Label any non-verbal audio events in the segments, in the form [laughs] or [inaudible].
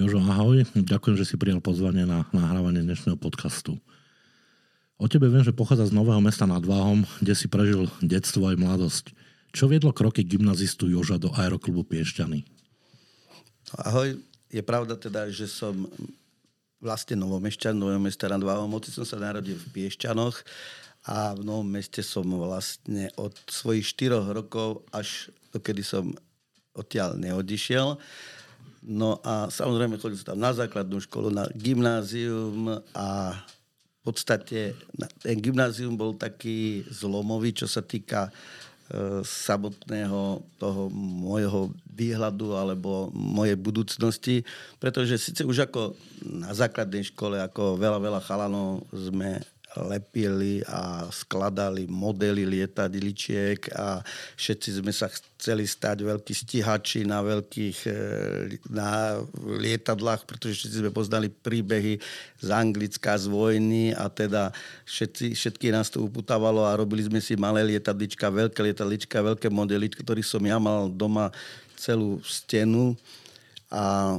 Jožo, ahoj. Ďakujem, že si prijal pozvanie na nahrávanie dnešného podcastu. O tebe viem, že pochádza z Nového mesta nad Váhom, kde si prežil detstvo aj mladosť. Čo viedlo kroky gymnazistu Joža do aeroklubu Piešťany? Ahoj, je pravda teda, že som vlastne novomešťan, Nového mesta nad Váhom. Moci som sa narodil v Piešťanoch a v Novom meste som vlastne od svojich 4 rokov až dokedy som odtiaľ neodišiel. No a samozrejme chodil som tam na základnú školu, na gymnázium a v podstate ten gymnázium bol taký zlomový, čo sa týka samotného toho môjho výhľadu alebo mojej budúcnosti, pretože síce už ako na základnej škole, ako veľa, veľa chalanov sme lepili a skladali modely lietadličiek a všetci sme sa chceli stať veľkí stihači na veľkých e, na lietadlách, pretože všetci sme poznali príbehy z Anglicka, z vojny a teda všetci, všetky nás to uputávalo a robili sme si malé lietadlička, veľké lietadlička, veľké modely, ktorých som ja mal doma celú stenu a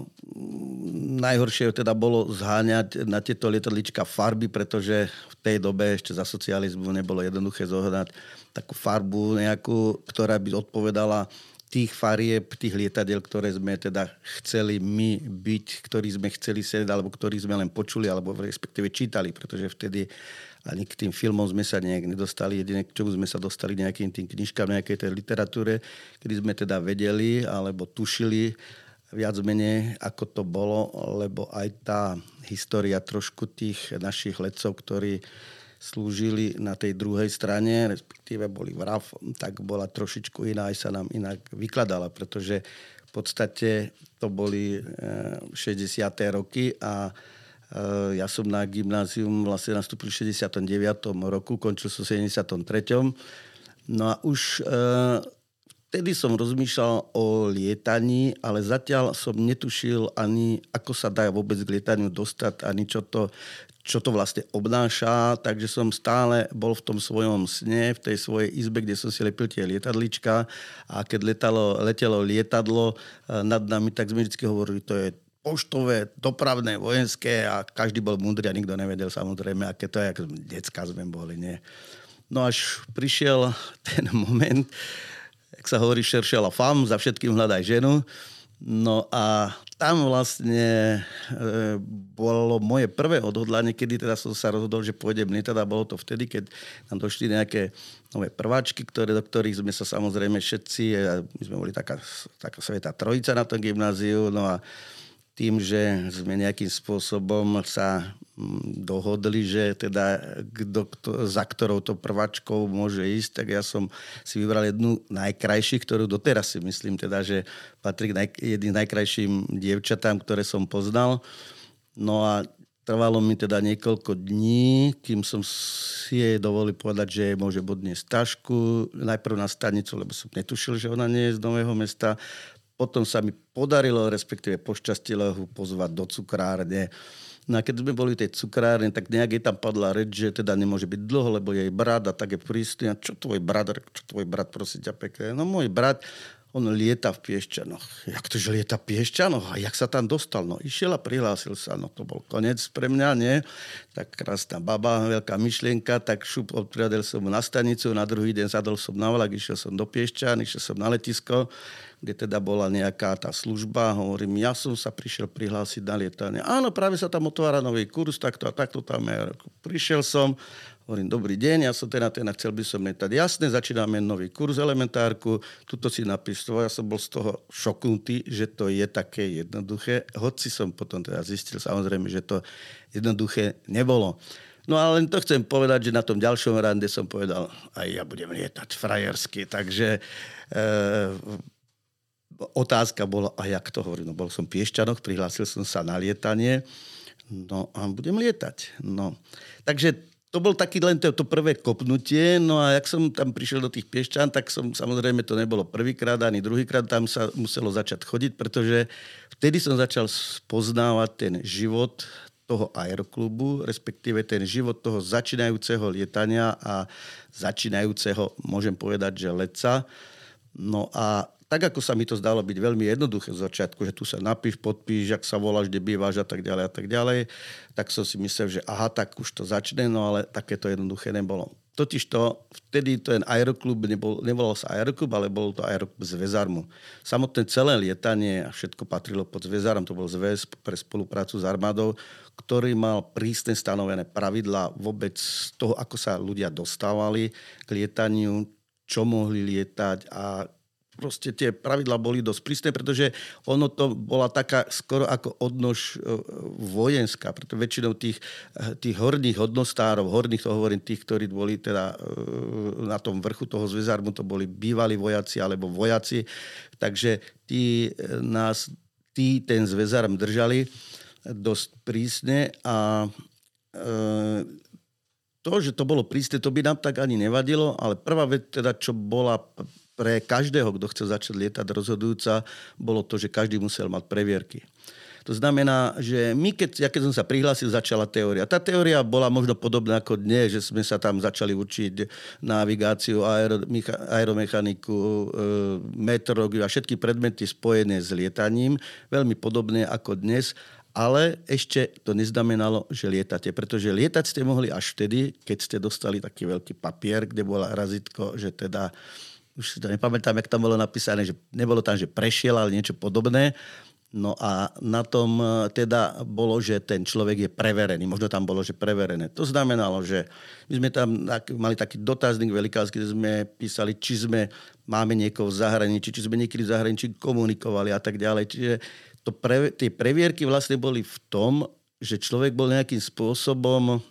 najhoršie teda bolo zháňať na tieto lietadlička farby, pretože v tej dobe ešte za socializmu nebolo jednoduché zohnať takú farbu nejakú, ktorá by odpovedala tých farieb, tých lietadiel, ktoré sme teda chceli my byť, ktorí sme chceli sedieť, alebo ktorí sme len počuli, alebo respektíve čítali, pretože vtedy ani k tým filmom sme sa nejak nedostali. Jedine k čomu sme sa dostali nejakým tým knižkám, nejakej tej literatúre, kedy sme teda vedeli alebo tušili, viac menej, ako to bolo, lebo aj tá história trošku tých našich letcov, ktorí slúžili na tej druhej strane, respektíve boli v RAF, tak bola trošičku iná, aj sa nám inak vykladala, pretože v podstate to boli 60. Eh, roky a eh, ja som na gymnázium vlastne nastúpil v 69. roku, končil som v 73. No a už eh, Vtedy som rozmýšľal o lietaní, ale zatiaľ som netušil ani, ako sa dá vôbec k lietaniu dostať, ani čo to, čo to vlastne obnáša, takže som stále bol v tom svojom sne, v tej svojej izbe, kde som si lepil tie lietadlička. A keď letalo, letelo lietadlo eh, nad nami, tak sme vždy hovorili, to je poštové, dopravné, vojenské. A každý bol múdry a nikto nevedel samozrejme, aké to je, ako decka sme boli, nie. No až prišiel [laughs] ten moment, jak sa hovorí, šeršela fam, za všetkým hľadaj ženu. No a tam vlastne e, bolo moje prvé odhodlanie, kedy teda som sa rozhodol, že pôjdem lietať a bolo to vtedy, keď nám došli nejaké nové prváčky, ktoré, do ktorých sme sa samozrejme všetci, my sme boli taká, taká sveta trojica na tom gymnáziu, no a tým, že sme nejakým spôsobom sa mm, dohodli, že teda kto, kto, za ktorou to prvačkou môže ísť, tak ja som si vybral jednu najkrajší, ktorú doteraz si myslím teda, že patrí k naj, jedným najkrajším dievčatám, ktoré som poznal. No a trvalo mi teda niekoľko dní, kým som si jej dovolil povedať, že môže bodniesť tašku. Najprv na stanicu, lebo som netušil, že ona nie je z Nového mesta. Potom sa mi podarilo, respektíve pošťastilo ho pozvať do cukrárne. No a keď sme boli v tej cukrárne, tak nejak tam padla reč, že teda nemôže byť dlho, lebo jej brat a tak je prísny. A čo tvoj brat, čo tvoj brat, prosím ťa pekne. No môj brat, on lieta v Piešťanoch. Jak to, že lieta v Piešťanoch? A jak sa tam dostal? No išiel a prihlásil sa. No to bol konec pre mňa, nie? Tak krásna baba, veľká myšlienka, tak šup odpriadel som na stanicu, na druhý deň zadol som na vlak, išiel som do Piešťan, išiel som na letisko, kde teda bola nejaká tá služba. Hovorím, ja som sa prišiel prihlásiť na lietanie. Áno, práve sa tam otvára nový kurz, takto a takto tam je. Prišiel som, Hovorím, dobrý deň, ja som ten a ten a chcel by som letať. Jasne, začíname nový kurz elementárku, tuto si napísal, ja som bol z toho šoknutý, že to je také jednoduché. Hoci som potom teda zistil samozrejme, že to jednoduché nebolo. No ale len to chcem povedať, že na tom ďalšom rande som povedal, aj ja budem lietať frajersky, takže e, otázka bola, a jak to hovorím, no bol som v Piešťanoch, prihlásil som sa na lietanie, no a budem lietať. No. Takže to bol taký len to, to prvé kopnutie, no a jak som tam prišiel do tých Piešťan, tak som samozrejme to nebolo prvýkrát ani druhýkrát, tam sa muselo začať chodiť, pretože vtedy som začal spoznávať ten život toho aeroklubu, respektíve ten život toho začínajúceho lietania a začínajúceho, môžem povedať, že leca. No a tak ako sa mi to zdalo byť veľmi jednoduché z začiatku, že tu sa napíš, podpíš, ak sa voláš, kde bývaš a tak ďalej a tak ďalej, tak som si myslel, že aha, tak už to začne, no ale takéto jednoduché nebolo. Totiž to, vtedy ten aeroklub nebol, nevolal sa aeroklub, ale bol to aeroklub Zväzarmu. Samotné celé lietanie a všetko patrilo pod Zväzarom, to bol zväz pre spoluprácu s armádou, ktorý mal prísne stanovené pravidla vôbec z toho, ako sa ľudia dostávali k lietaniu, čo mohli lietať a proste tie pravidla boli dosť prísne, pretože ono to bola taká skoro ako odnož e, vojenská, pretože väčšinou tých, e, tých horných hodnostárov, horných to hovorím tých, ktorí boli teda e, na tom vrchu toho zväzarmu, to boli bývalí vojaci alebo vojaci, takže tí nás, tí ten zväzarm držali dosť prísne a to, že to bolo prísne, to by nám tak ani nevadilo, ale prvá vec teda, čo bola pre každého, kto chcel začať lietať rozhodujúca, bolo to, že každý musel mať previerky. To znamená, že my, keď, ja keď som sa prihlásil, začala teória. Tá teória bola možno podobná ako dnes, že sme sa tam začali učiť navigáciu, aero, aeromechaniku, e, meteorológiu a všetky predmety spojené s lietaním. Veľmi podobné ako dnes ale ešte to neznamenalo, že lietate, pretože lietať ste mohli až vtedy, keď ste dostali taký veľký papier, kde bola razitko, že teda už si to nepamätám, jak tam bolo napísané, že nebolo tam, že prešiel, ale niečo podobné. No a na tom e, teda bolo, že ten človek je preverený. Možno tam bolo, že preverené. To znamenalo, že my sme tam mali taký dotazník velikánsky, kde sme písali, či sme máme niekoho v zahraničí, či sme niekedy v zahraničí komunikovali a tak ďalej. Čiže to pre, tie previerky vlastne boli v tom, že človek bol nejakým spôsobom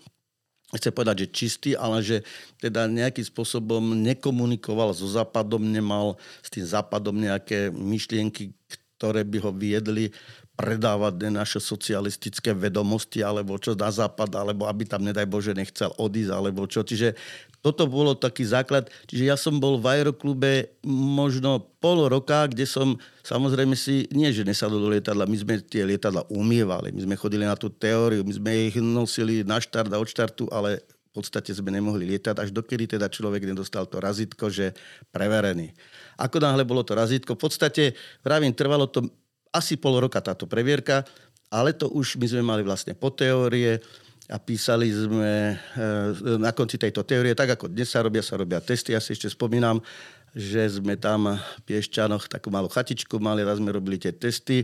chcem povedať, že čistý, ale že teda nejakým spôsobom nekomunikoval so Západom, nemal s tým Západom nejaké myšlienky, ktoré by ho viedli predávať naše socialistické vedomosti, alebo čo na západ, alebo aby tam, nedaj Bože, nechcel odísť, alebo čo. Čiže toto bolo taký základ. Čiže ja som bol v aeroklube možno pol roka, kde som samozrejme si, nie že nesadol do lietadla, my sme tie lietadla umievali, my sme chodili na tú teóriu, my sme ich nosili na štart a od štartu, ale v podstate sme nemohli lietať, až dokedy teda človek nedostal to razítko, že preverený. Ako náhle bolo to razítko, v podstate, vravím, trvalo to asi pol roka táto previerka, ale to už my sme mali vlastne po teórie, a písali sme e, na konci tejto teórie, tak ako dnes sa robia, sa robia testy. Ja si ešte spomínam, že sme tam v Piešťanoch takú malú chatičku mali, raz sme robili tie testy.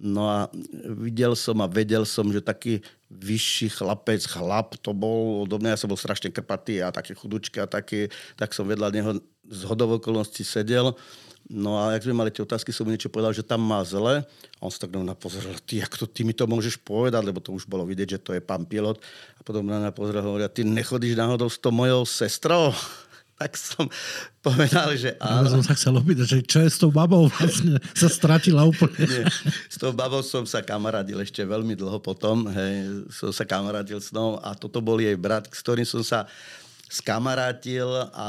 No a videl som a vedel som, že taký vyšší chlapec, chlap to bol, odo mňa ja som bol strašne krpatý a také chudučky a taký, tak som vedľa neho z hodovokolností sedel No a jak sme mali tie otázky, som mu niečo povedal, že tam má zle. A on sa tak na mňa pozrel, ty, ako to, ty mi to môžeš povedať, lebo to už bolo vidieť, že to je pán pilot. A potom na mňa pozrel a hovoria, ty nechodíš náhodou s tou mojou sestrou? [laughs] tak som povedal, že áno. Ja som sa chcel opýtať, že čo je s tou babou [laughs] vlastne sa stratila úplne. Nie, s tou babou som sa kamaradil ešte veľmi dlho potom. Hej, som sa kamaradil s nou a toto bol jej brat, s ktorým som sa skamarátil a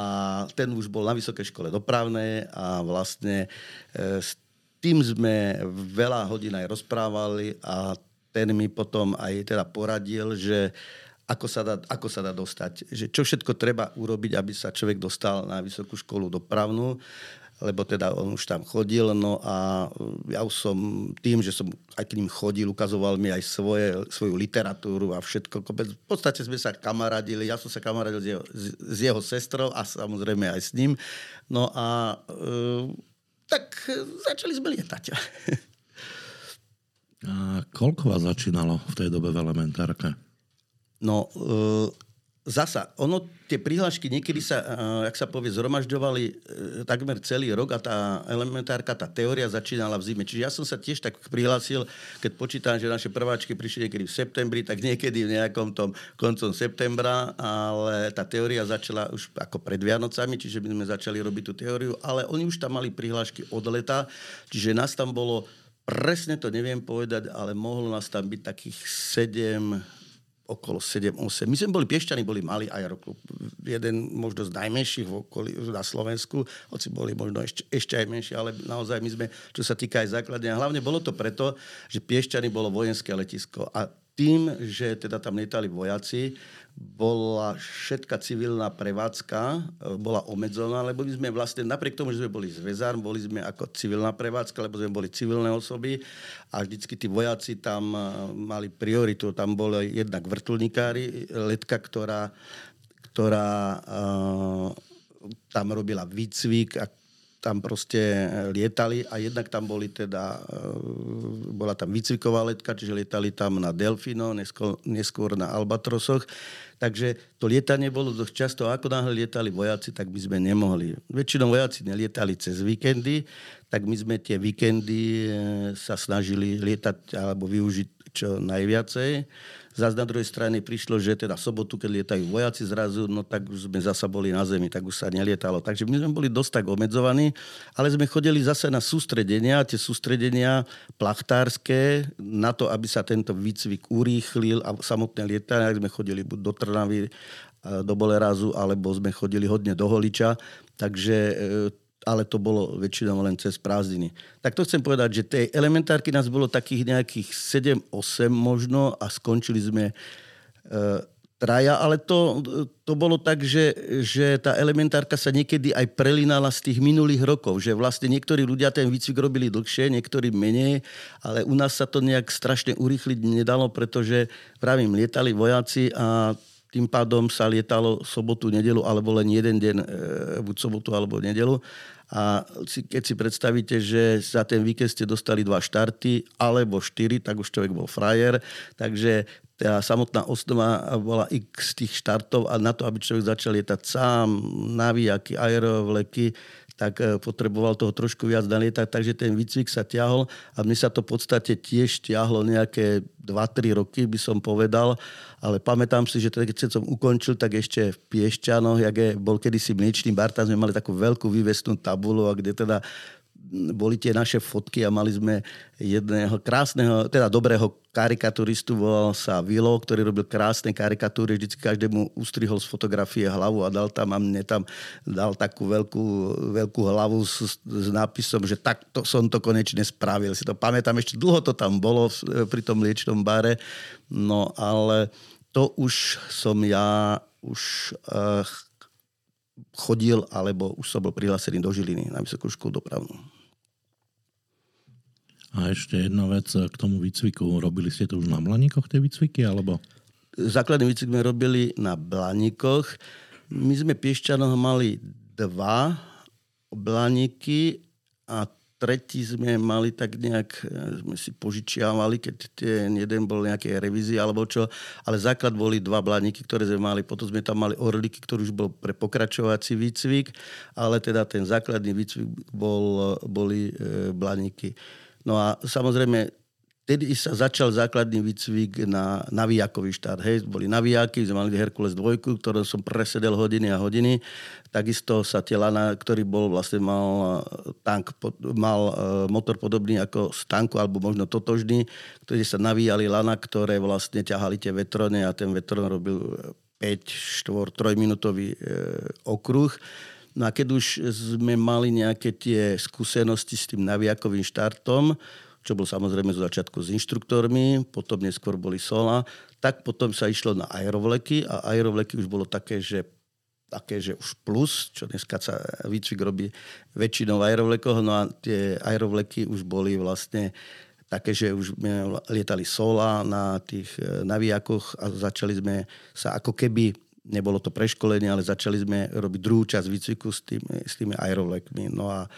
ten už bol na Vysokej škole dopravnej a vlastne e, s tým sme veľa hodín aj rozprávali a ten mi potom aj teda poradil, že ako sa, dá, ako sa dá dostať, že čo všetko treba urobiť, aby sa človek dostal na vysokú školu dopravnú lebo teda on už tam chodil, no a ja už som tým, že som aj k ním chodil, ukazoval mi aj svoje, svoju literatúru a všetko. V podstate sme sa kamaradili, ja som sa kamaradil s jeho, s jeho sestrou a samozrejme aj s ním. No a e, tak začali sme lietať. A koľko vás začínalo v tej dobe v elementárke? No, e, zasa, ono, tie prihlášky niekedy sa, uh, jak sa povie, zhromažďovali uh, takmer celý rok a tá elementárka, tá teória začínala v zime. Čiže ja som sa tiež tak prihlásil, keď počítam, že naše prváčky prišli niekedy v septembri, tak niekedy v nejakom tom koncom septembra, ale tá teória začala už ako pred Vianocami, čiže my sme začali robiť tú teóriu, ale oni už tam mali prihlášky od leta, čiže nás tam bolo presne to neviem povedať, ale mohlo nás tam byť takých sedem okolo 7-8. My sme boli, Piešťany boli malý aeroklub. Jeden možno z najmenších v okolí, na Slovensku, hoci boli možno ešte, ešte aj menšie, ale naozaj my sme, čo sa týka aj základne, a hlavne bolo to preto, že Piešťany bolo vojenské letisko a tým, že teda tam lietali vojaci, bola všetka civilná prevádzka e, bola obmedzená, lebo my sme vlastne, napriek tomu, že sme boli zväzár, boli sme ako civilná prevádzka, lebo sme boli civilné osoby a vždycky tí vojaci tam e, mali prioritu. Tam boli jednak vrtulníkári, letka, ktorá, ktorá uh, tam robila výcvik a tam proste lietali a jednak tam boli teda, bola tam výcviková letka, čiže lietali tam na Delfino, neskôr, neskôr na Albatrosoch Takže to lietanie bolo dosť často. Ako náhle lietali vojaci, tak by sme nemohli. Väčšinou vojaci nelietali cez víkendy, tak my sme tie víkendy eh, sa snažili lietať alebo využiť čo najviacej. Zas na druhej strane prišlo, že teda sobotu, keď lietajú vojaci zrazu, no tak už sme zasa boli na zemi, tak už sa nelietalo. Takže my sme boli dosť tak obmedzovaní, ale sme chodili zase na sústredenia, tie sústredenia plachtárske, na to, aby sa tento výcvik urýchlil a samotné lietanie, sme chodili buď do Trnavy, do Bolerazu, alebo sme chodili hodne do Holiča. Takže e, ale to bolo väčšinou len cez prázdniny. Tak to chcem povedať, že tej elementárky nás bolo takých nejakých 7-8 možno a skončili sme e, traja, ale to, to bolo tak, že, že tá elementárka sa niekedy aj prelinala z tých minulých rokov, že vlastne niektorí ľudia ten výcvik robili dlhšie, niektorí menej, ale u nás sa to nejak strašne urýchliť nedalo, pretože, pravím, lietali vojaci a tým pádom sa lietalo sobotu, nedelu, alebo len jeden deň, e, buď sobotu alebo nedelu. A keď si predstavíte, že za ten víkend ste dostali dva štarty alebo štyri, tak už človek bol frajer. Takže tá samotná osnova bola x tých štartov a na to, aby človek začal lietať sám, navijaky, aerovleky, tak e, potreboval toho trošku viac nalietať, takže ten výcvik sa ťahol a mne sa to v podstate tiež ťahlo nejaké 2-3 roky, by som povedal, ale pamätám si, že teda, keď som ukončil, tak ešte v Piešťanoch, jak je, bol kedysi mliečný bar, tam sme mali takú veľkú vývesnú tabulu, a kde teda boli tie naše fotky a mali sme jedného krásneho, teda dobrého karikaturistu, volal sa Vilo, ktorý robil krásne karikatúry, vždy každému ustrihol z fotografie hlavu a dal tam a mne tam dal takú veľkú, veľkú hlavu s, s nápisom, že takto som to konečne spravil. Si to pamätám, ešte dlho to tam bolo pri tom liečnom bare, no ale to už som ja už uh, chodil, alebo už som bol prihlásený do Žiliny na Vysokú školu dopravnú. A ešte jedna vec k tomu výcviku. Robili ste to už na Blaníkoch, tie výcviky, alebo? Základný výcvik sme robili na Blaníkoch. My sme Piešťanoch mali dva Blaníky a tretí sme mali tak nejak, sme si požičiavali, keď ten jeden bol nejaké revízie alebo čo, ale základ boli dva blániky, ktoré sme mali, potom sme tam mali orliky, ktorý už bol pre pokračovací výcvik, ale teda ten základný výcvik bol, boli e, blániky. No a samozrejme, Tedy sa začal základný výcvik na navijakový štát. Hej, boli navijáky, sme mali Herkules 2, ktoré som presedel hodiny a hodiny. Takisto sa Lana, ktorý bol vlastne mal tank, mal e, motor podobný ako z tanku, alebo možno totožný, ktorý sa navíjali lana, ktoré vlastne ťahali tie vetrony a ten vetron robil 5, 4, 3 minútový e, okruh. No a keď už sme mali nejaké tie skúsenosti s tým naviakovým štartom, čo bol samozrejme zo začiatku s inštruktormi, potom neskôr boli sola, tak potom sa išlo na aerovleky a aerovleky už bolo také, že také, že už plus, čo dneska sa výcvik robí väčšinou v aerovlekoch, no a tie aerovleky už boli vlastne také, že už sme lietali sola na tých eh, navijakoch a začali sme sa ako keby nebolo to preškolenie, ale začali sme robiť druhú časť výcviku s tými, s tými aerovlekmi. No a e,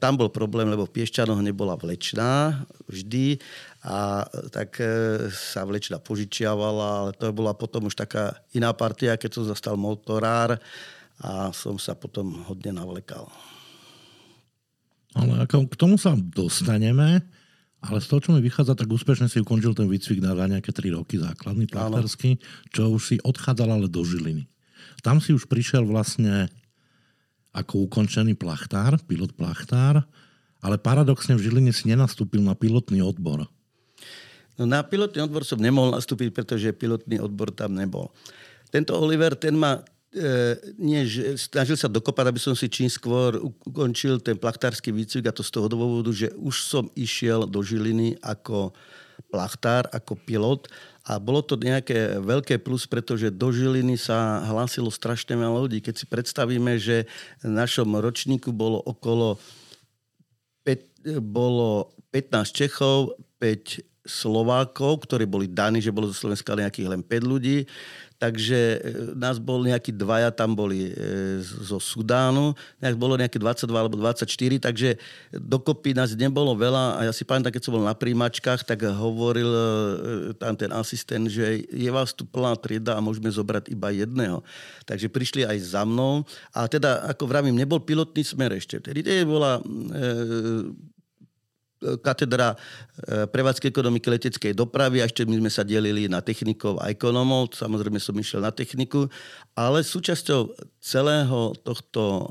tam bol problém, lebo v Piešťanoch nebola vlečná vždy a tak e, sa vlečná požičiavala, ale to bola potom už taká iná partia, keď som zastal motorár a som sa potom hodne navlekal. Ale ako k tomu sa dostaneme. Ale z toho, čo mi vychádza, tak úspešne si ukončil ten výcvik na nejaké 3 roky základný, plachtársky, čo už si odchádzal ale do Žiliny. Tam si už prišiel vlastne ako ukončený plachtár, pilot plachtár, ale paradoxne v Žiline si nenastúpil na pilotný odbor. No na pilotný odbor som nemohol nastúpiť, pretože pilotný odbor tam nebol. Tento Oliver, ten ma e, nie, že snažil sa dokopať, aby som si čím skôr ukončil ten plachtársky výcvik a to z toho dôvodu, že už som išiel do Žiliny ako plachtár, ako pilot a bolo to nejaké veľké plus, pretože do Žiliny sa hlásilo strašne veľa ľudí. Keď si predstavíme, že v našom ročníku bolo okolo 5, bolo 15 Čechov, 5 Slovákov, ktorí boli daní, že bolo zo Slovenska nejakých len 5 ľudí. Takže e, nás bol nejakí dvaja, tam boli e, zo Sudánu, nejak bolo nejaké 22 alebo 24, takže dokopy nás nebolo veľa a ja si pamätám, keď som bol na príjmačkách, tak hovoril e, tam ten asistent, že je vás tu plná trieda a môžeme zobrať iba jedného. Takže prišli aj za mnou a teda, ako vravím, nebol pilotný smer ešte. Tedy bola katedra e, prevádzky ekonomiky leteckej dopravy a ešte my sme sa delili na technikov a ekonomov. Samozrejme som išiel na techniku, ale súčasťou celého tohto e,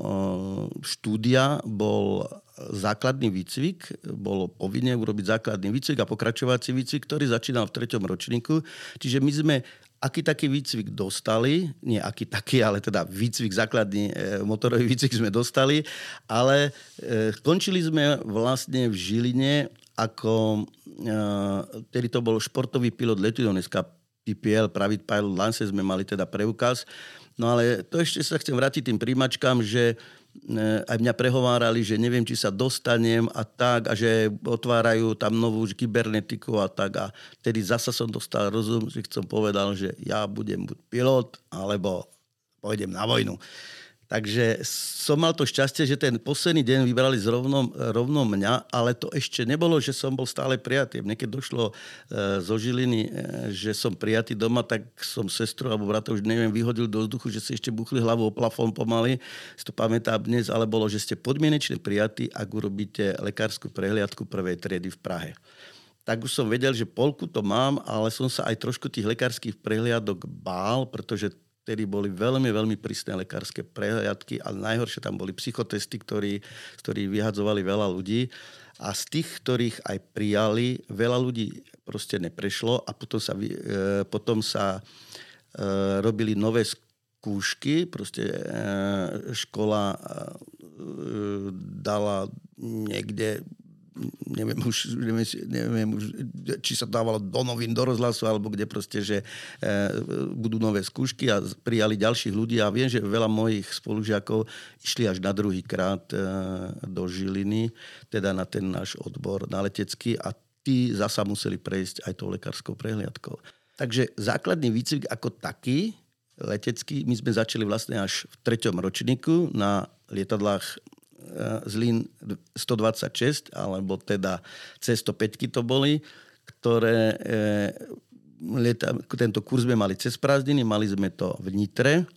štúdia bol základný výcvik, bolo povinné urobiť základný výcvik a pokračovací výcvik, ktorý začínal v treťom ročníku. Čiže my sme aký taký výcvik dostali, nie aký taký, ale teda výcvik, základný e, motorový výcvik sme dostali, ale e, končili sme vlastne v Žiline ako, e, tedy to bol športový pilot letu, dneska PPL, Private Pilot Lance sme mali teda preukaz. No ale to ešte sa chcem vrátiť tým príjmačkám, že E, aj mňa prehovárali, že neviem, či sa dostanem a tak, a že otvárajú tam novú kybernetiku a tak. A tedy zasa som dostal rozum, že som povedal, že ja budem buď pilot, alebo pôjdem na vojnu. Takže som mal to šťastie, že ten posledný deň vybrali zrovno, rovno mňa, ale to ešte nebolo, že som bol stále prijatý. Mne keď došlo e, zo Žiliny, e, že som prijatý doma, tak som sestru alebo brata už neviem, vyhodil do vzduchu, že si ešte buchli hlavu o plafón pomaly. Si to pamätám dnes, ale bolo, že ste podmienečne prijatí, ak urobíte lekárskú prehliadku prvej triedy v Prahe tak už som vedel, že polku to mám, ale som sa aj trošku tých lekárskych prehliadok bál, pretože vtedy boli veľmi, veľmi prísne lekárske prehliadky a najhoršie tam boli psychotesty, ktorí, ktorí vyhadzovali veľa ľudí. A z tých, ktorých aj prijali, veľa ľudí proste neprešlo a potom sa, e, potom sa e, robili nové skúšky, proste e, škola dala niekde neviem už, neviem, neviem už, či sa dávalo do novín, do rozhlasu, alebo kde proste, že e, budú nové skúšky a prijali ďalších ľudí a viem, že veľa mojich spolužiakov išli až na druhý krát e, do Žiliny, teda na ten náš odbor na letecký a tí zasa museli prejsť aj tou lekárskou prehliadkou. Takže základný výcvik ako taký, letecký, my sme začali vlastne až v treťom ročníku na lietadlách Zlín 126, alebo teda C105 to boli, ktoré e, tento kurz sme mali cez prázdniny, mali sme to v Nitre.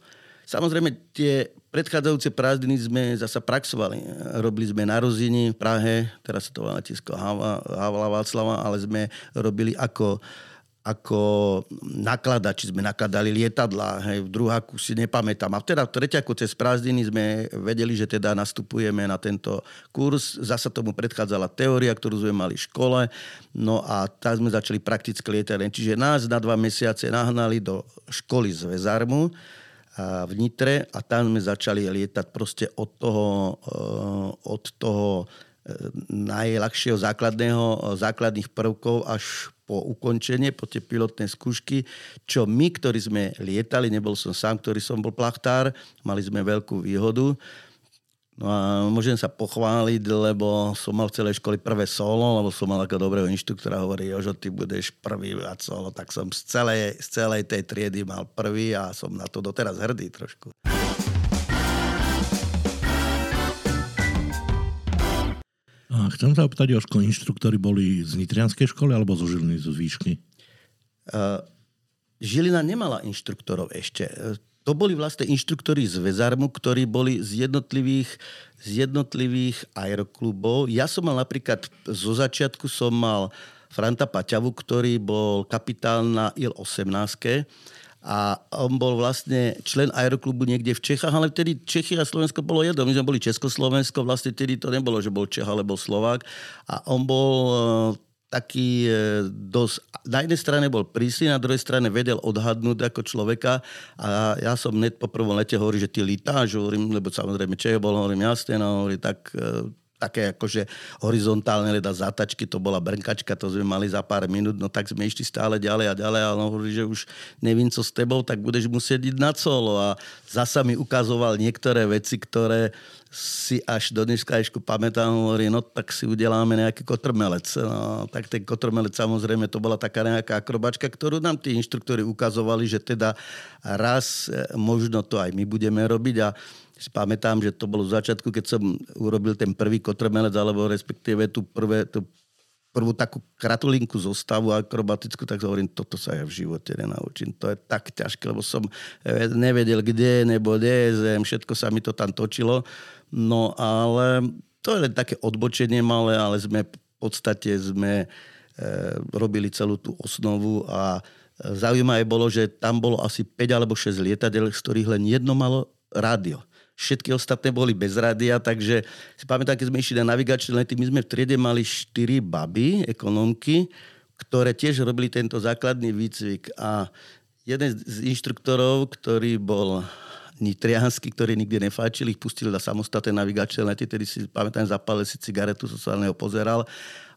Samozrejme, tie predchádzajúce prázdniny sme zasa praxovali. Robili sme na Rozini v Prahe, teraz sa to volá letisko Havla Václava, ale sme robili ako ako nakladači sme nakladali lietadla, hej, v druháku si nepamätám. A teda v treťaku cez prázdniny sme vedeli, že teda nastupujeme na tento kurz. Zasa tomu predchádzala teória, ktorú sme mali v škole. No a tak sme začali prakticky lietať. Čiže nás na dva mesiace nahnali do školy z Vezarmu v Nitre a tam sme začali lietať proste od toho, eh, od toho eh, najľahšieho základného, základných prvkov až po ukončenie, po tie pilotné skúšky, čo my, ktorí sme lietali, nebol som sám, ktorý som bol plachtár, mali sme veľkú výhodu. No a môžem sa pochváliť, lebo som mal v celej školy prvé solo, lebo som mal ako dobrého inštruktora, hovorí, Jožo, ty budeš prvý a solo, tak som z celej, z celej tej triedy mal prvý a som na to doteraz hrdý trošku. A chcem sa opýtať, Jožko, inštruktori boli z Nitrianskej školy alebo zo Žiliny, zo výšky? Uh, Žilina nemala inštruktorov ešte. To boli vlastne inštruktori z Vezarmu, ktorí boli z jednotlivých, z jednotlivých aeroklubov. Ja som mal napríklad, zo začiatku som mal Franta Paťavu, ktorý bol kapitán na IL-18 a on bol vlastne člen aeroklubu niekde v Čechách, ale vtedy Čechy a Slovensko bolo jedno. My sme boli Československo, vlastne vtedy to nebolo, že bol Čech alebo Slovák. A on bol e, taký e, dosť, na jednej strane bol prísny, na druhej strane vedel odhadnúť ako človeka a ja som net po prvom lete hovorí, že ty litáš, hovorím, lebo samozrejme je bol, hovorím jasne, no hovorí, tak e, také akože horizontálne leda zatačky, to bola brnkačka, to sme mali za pár minút, no tak sme išli stále ďalej a ďalej a on hovorí, že už nevím co s tebou, tak budeš musieť ísť na solo a zasa mi ukazoval niektoré veci, ktoré si až do dneška ešku pamätám, hovorí, no tak si udeláme nejaký kotrmelec. No, tak ten kotrmelec samozrejme to bola taká nejaká akrobačka, ktorú nám tí inštruktori ukazovali, že teda raz e, možno to aj my budeme robiť a si pamätám, že to bolo v začiatku, keď som urobil ten prvý kotrmelec, alebo respektíve tú, prvé, tú prvú takú kratulinku zostavu akrobatickú, tak hovorím, toto sa ja v živote nenaučím. To je tak ťažké, lebo som e, nevedel, kde nebo zem, všetko sa mi to tam točilo. No ale to je také odbočenie malé, ale sme v podstate sme e, robili celú tú osnovu a zaujímavé bolo, že tam bolo asi 5 alebo 6 lietadiel, z ktorých len jedno malo rádio. Všetky ostatné boli bez rádia, takže si pamätám, keď sme išli na navigačné lety, my sme v triede mali 4 baby, ekonomky, ktoré tiež robili tento základný výcvik a jeden z inštruktorov, ktorý bol nitriansky, ktorí nikdy nefáčili, ich pustili na samostatné navigačné lety, tedy si pamätám, zapálil si cigaretu, som sa na neho pozeral.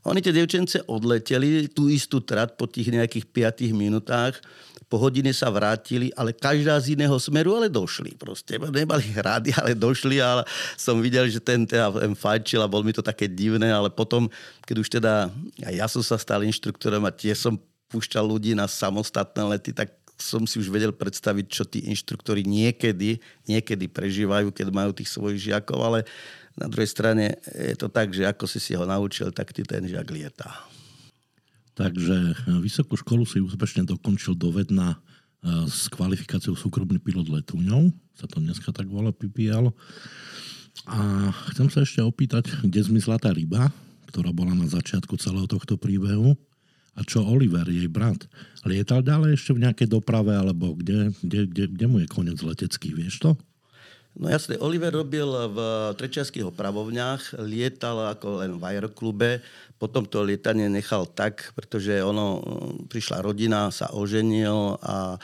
Oni tie devčence odleteli tú istú trat po tých nejakých 5 minútach, po hodine sa vrátili, ale každá z iného smeru, ale došli proste. Nemali hrady, ale došli a som videl, že ten teda fajčil a bol mi to také divné, ale potom, keď už teda ja som sa stal inštruktorom a tiež som púšťal ľudí na samostatné lety, tak som si už vedel predstaviť, čo tí inštruktori niekedy, niekedy prežívajú, keď majú tých svojich žiakov, ale na druhej strane je to tak, že ako si si ho naučil, tak ti ten žiak lietá. Takže vysokú školu si úspešne dokončil do vedna e, s kvalifikáciou súkromný pilot letúňov, sa to dneska tak volá PPL. A chcem sa ešte opýtať, kde zmizla tá ryba, ktorá bola na začiatku celého tohto príbehu a čo Oliver, jej brat, lietal ďalej ešte v nejakej doprave, alebo kde, kde, kde, kde mu je koniec letecký, vieš to? No jasne, Oliver robil v trečiarských opravovniach, lietal ako len v aeroklube, potom to lietanie nechal tak, pretože ono, prišla rodina, sa oženil a e,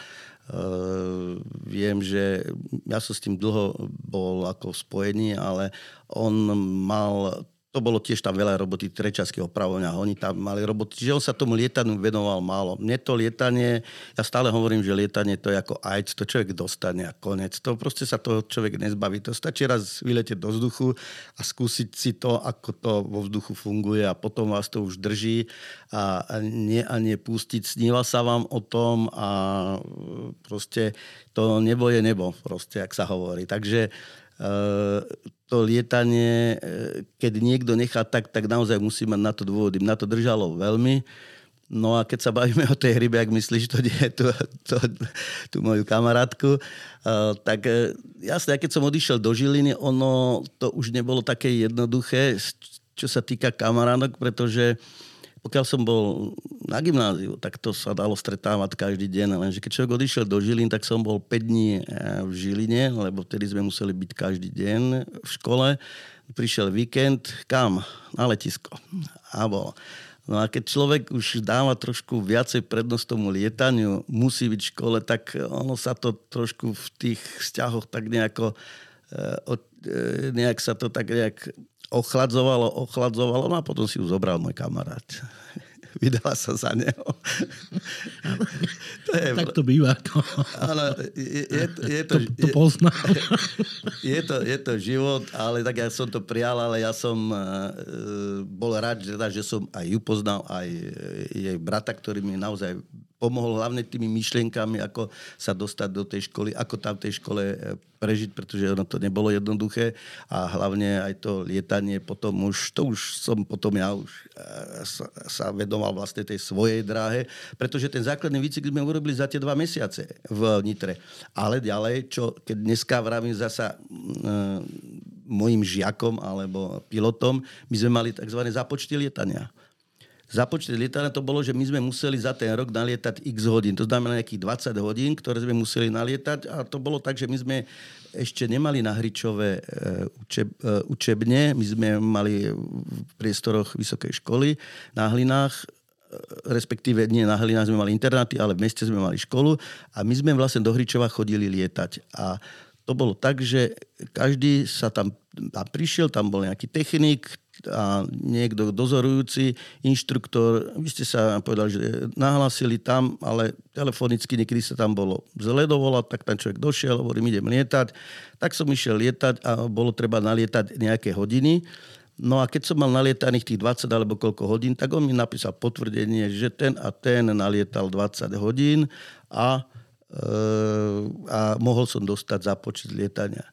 viem, že ja som s tým dlho bol ako spojený, ale on mal to bolo tiež tam veľa roboty, trečaské opravovňa, oni tam mali roboty, čiže on sa tomu lietaniu venoval málo. Mne to lietanie, ja stále hovorím, že lietanie to je ako AIDS, to človek dostane a konec. To proste sa toho človek nezbaví. To stačí raz vyletieť do vzduchu a skúsiť si to, ako to vo vzduchu funguje a potom vás to už drží a nie a nie pustiť. Sníva sa vám o tom a proste to nebo je nebo, proste, ak sa hovorí. Takže to lietanie, keď niekto nechá tak, tak naozaj musí mať na to dôvody. Na to držalo veľmi. No a keď sa bavíme o tej rybe, ak myslíš to nie, tú, tú, tú moju kamarátku, tak e, jasne, keď som odišiel do Žiliny, ono to už nebolo také jednoduché, čo sa týka kamaránok, pretože uh, pokiaľ som bol na gymnáziu, tak to sa dalo stretávať každý deň, lenže keď človek odišiel do Žilín, tak som bol 5 dní eh, v Žiline, lebo vtedy sme museli byť každý deň v škole. Prišiel víkend, kam? Na letisko. A bol. No a keď človek už dáva trošku viacej prednosť tomu lietaniu, musí byť v škole, tak ono sa to trošku v tých vzťahoch tak nejako eh, eh, nejak sa to tak nejak ochladzovalo, ochladzovalo, no a potom si ju zobral môj kamarát. [laughs] Vydala sa za neho. [laughs] to je, tak to býva. Ale je, je, je to, to, to poznám. Je, [laughs] je, to, je to život, ale tak ja som to prijal, ale ja som uh, bol rád, že, že som aj ju poznal, aj jej brata, ktorý mi naozaj pomohol hlavne tými myšlienkami, ako sa dostať do tej školy, ako tam v tej škole e, prežiť, pretože ono to nebolo jednoduché a hlavne aj to lietanie potom už, to už som potom ja už e, sa, sa vedomal vlastne tej svojej dráhe, pretože ten základný výcvik sme urobili za tie dva mesiace v Nitre. Ale ďalej, čo keď dneska vravím zasa e, mojim žiakom alebo pilotom, my sme mali tzv. započty lietania započte lietania to bolo, že my sme museli za ten rok nalietať x hodín. To znamená nejakých 20 hodín, ktoré sme museli nalietať a to bolo tak, že my sme ešte nemali na Hričové e, učeb, e, učebne. My sme mali v priestoroch vysokej školy na Hlinách respektíve nie na Helinách sme mali internáty, ale v meste sme mali školu a my sme vlastne do Hričova chodili lietať. A to bolo tak, že každý sa tam, tam prišiel, tam bol nejaký technik a niekto dozorujúci, inštruktor. Vy ste sa povedali, že nahlásili tam, ale telefonicky niekedy sa tam bolo zle dovolať, tak ten človek došiel, hovorím, idem lietať. Tak som išiel lietať a bolo treba nalietať nejaké hodiny. No a keď som mal nalietaných tých 20 alebo koľko hodín, tak on mi napísal potvrdenie, že ten a ten nalietal 20 hodín a a mohol som dostať za počet lietania.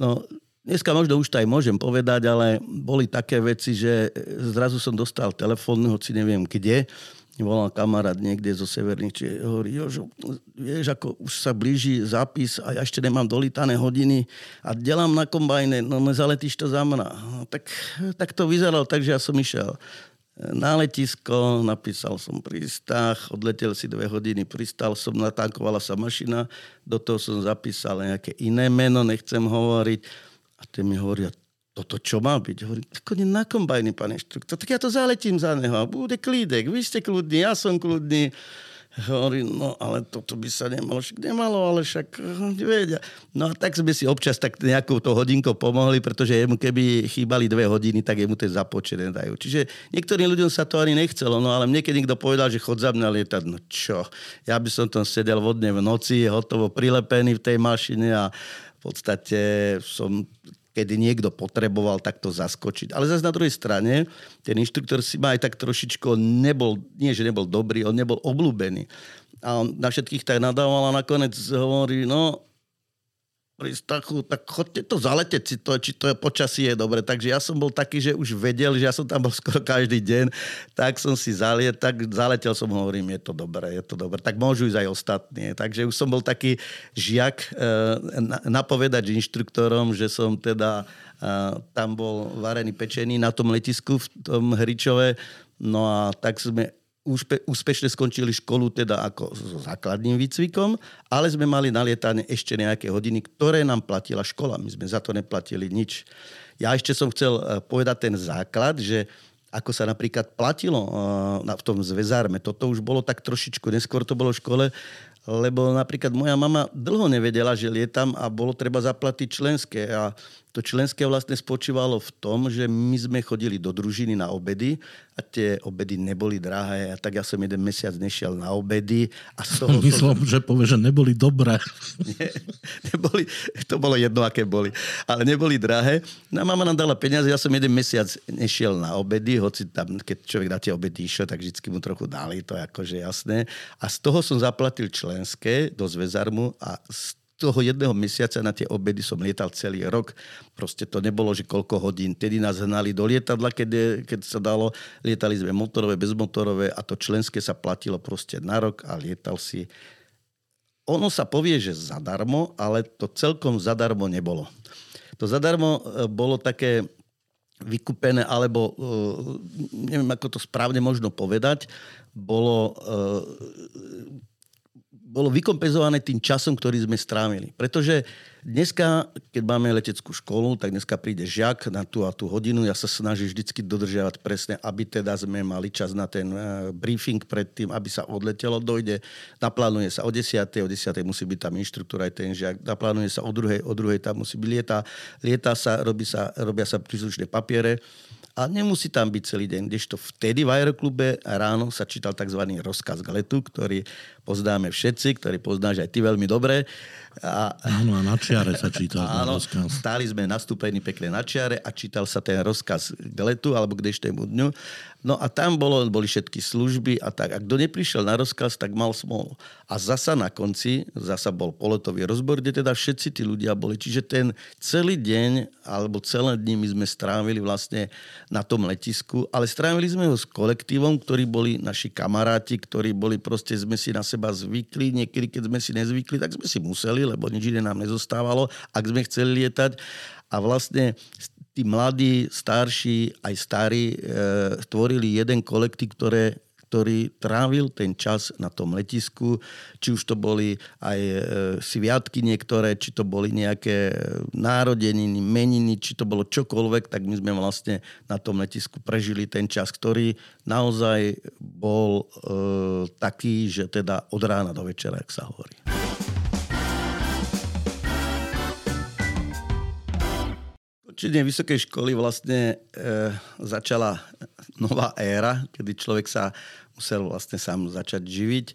No, dneska možno už to aj môžem povedať, ale boli také veci, že zrazu som dostal telefón, hoci neviem kde, volal kamarát niekde zo severných, či hovorí, Jožo, vieš, ako už sa blíži zápis a ja ešte nemám dolítané hodiny a delám na kombajne, no nezaletíš to za mňa. No, tak, tak to vyzeralo, takže ja som išiel na letisko, napísal som prístah, odletel si dve hodiny, pristal som, natankovala sa mašina, do toho som zapísal nejaké iné meno, nechcem hovoriť. A ten mi hovoria, toto čo má byť? Hovorím, tak on je na kombajny, pán inštruktor, tak ja to zaletím za neho a bude klídek, vy ste kľudní, ja som kľudný. Hovorí, no ale toto by sa nemalo, však nemalo, ale však hm, vedia. No a tak sme si občas tak nejakou to hodinkou pomohli, pretože jemu keby chýbali dve hodiny, tak jemu ten započet nedajú. Čiže niektorým ľuďom sa to ani nechcelo, no ale mne keď niekto povedal, že chod za mňa lietať, no čo, ja by som tam sedel vodne v noci, hotovo prilepený v tej mašine a v podstate som kedy niekto potreboval takto zaskočiť. Ale zase na druhej strane, ten inštruktor si ma aj tak trošičko nebol, nie že nebol dobrý, on nebol obľúbený. A on na všetkých tak nadával a nakoniec hovorí, no prístachu, tak chodte to zaleteť si to, či to je počasie je dobre. Takže ja som bol taký, že už vedel, že ja som tam bol [laughs] skoro každý deň, tak som si zaliet, tak zaletel som, hovorím, je to dobré, je to dobré. Tak môžu ísť aj ostatní. Takže už som bol taký žiak e, napovedať inštruktorom, že som teda e, tam bol varený pečený na tom letisku v tom Hričove. No a tak sme úspe, úspešne skončili školu teda ako so základným výcvikom, ale sme mali na lietanie ešte nejaké hodiny, ktoré nám platila škola. My sme za to neplatili nič. Ja ešte som chcel eh, povedať ten základ, že ako sa napríklad platilo eh, v tom zväzárme. Toto už bolo tak trošičku, neskôr to bolo v škole, lebo napríklad moja mama dlho nevedela, že lietam a bolo treba zaplatiť členské. A to členské vlastne spočívalo v tom, že my sme chodili do družiny na obedy a tie obedy neboli drahé. A tak ja som jeden mesiac nešiel na obedy. A z toho Myslím, [laughs] som... že povie, že neboli dobré. [laughs] Nie, neboli, to bolo jedno, aké boli. Ale neboli drahé. No mama nám dala peniaze, ja som jeden mesiac nešiel na obedy, hoci tam, keď človek na tie obedy išiel, tak vždy mu trochu dali, to je akože jasné. A z toho som zaplatil členské do Zväzarmu a z toho jedného mesiaca na tie obedy som lietal celý rok. Proste to nebolo, že koľko hodín. Tedy nás hnali do lietadla, keď, keď sa dalo. Lietali sme motorové, bezmotorové a to členské sa platilo proste na rok a lietal si. Ono sa povie, že zadarmo, ale to celkom zadarmo nebolo. To zadarmo e, bolo také vykúpené, alebo e, neviem, ako to správne možno povedať, bolo e, bolo vykompenzované tým časom, ktorý sme strávili. Pretože dneska, keď máme leteckú školu, tak dneska príde žiak na tú a tú hodinu. Ja sa snažím vždycky dodržiavať presne, aby teda sme mali čas na ten uh, briefing predtým, aby sa odletelo. Dojde, naplánuje sa o 10. o 10. musí byť tam inštruktúra aj ten žiak, naplánuje sa o druhej, o druhej tam musí byť lieta, lieta sa, robí sa, robia sa príslušné papiere a nemusí tam byť celý deň. Kdežto vtedy v aeroklube ráno sa čítal tzv. rozkaz k letu, ktorý poznáme všetci, ktorý poznáš aj ty veľmi dobre. A, áno, a na čiare sa čítal áno, rozkaz. Stáli sme nastúpení pekne na čiare a čítal sa ten rozkaz k letu alebo k dnešnému dňu. No a tam bolo, boli všetky služby a tak. A kto neprišiel na rozkaz, tak mal smolu. A zasa na konci, zasa bol polotový rozbor, kde teda všetci tí ľudia boli. Čiže ten celý deň alebo celé dni my sme strávili vlastne na tom letisku, ale strávili sme ho s kolektívom, ktorí boli naši kamaráti, ktorí boli proste, sme si na seba zvykli. Niekedy, keď sme si nezvykli, tak sme si museli, lebo nič iné nám nezostávalo, ak sme chceli lietať. A vlastne tí mladí, starší, aj starí e, tvorili jeden kolektív, ktoré, ktorý trávil ten čas na tom letisku, či už to boli aj e, sviatky niektoré, či to boli nejaké národeniny, meniny, či to bolo čokoľvek, tak my sme vlastne na tom letisku prežili ten čas, ktorý naozaj bol e, taký, že teda od rána do večera, ak sa hovorí. Končenie vysokej školy vlastne e, začala nová éra, kedy človek sa musel vlastne sám začať živiť.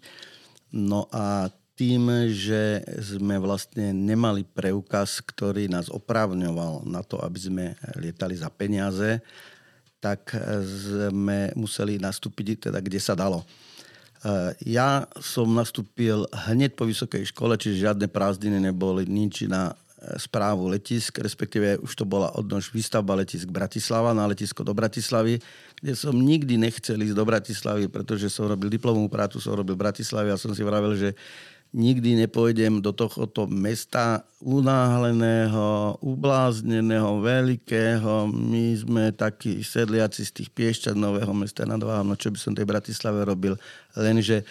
No a tým, že sme vlastne nemali preukaz, ktorý nás oprávňoval na to, aby sme lietali za peniaze, tak sme museli nastúpiť teda, kde sa dalo. E, ja som nastúpil hneď po vysokej škole, čiže žiadne prázdniny neboli, nič na správu letisk, respektíve už to bola odnož výstavba letisk Bratislava na letisko do Bratislavy, kde som nikdy nechcel ísť do Bratislavy, pretože som robil diplomovú prácu, som robil v Bratislave a som si vravel, že nikdy nepôjdem do tohoto mesta unáhleného, ublázneného, veľkého. My sme takí sedliaci z tých piešťat nového mesta nad Váhom, no čo by som tej Bratislave robil. Lenže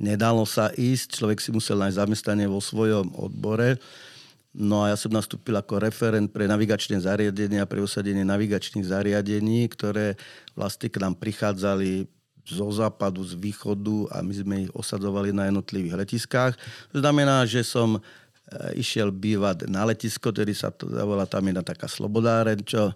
nedalo sa ísť, človek si musel nájsť zamestnanie vo svojom odbore. No a ja som nastúpil ako referent pre navigačné zariadenia, pre usadenie navigačných zariadení, ktoré vlastne k nám prichádzali zo západu, z východu a my sme ich osadzovali na jednotlivých letiskách. To znamená, že som e, išiel bývať na letisko, ktorý sa to zavolá tam jedna taká slobodáren, čo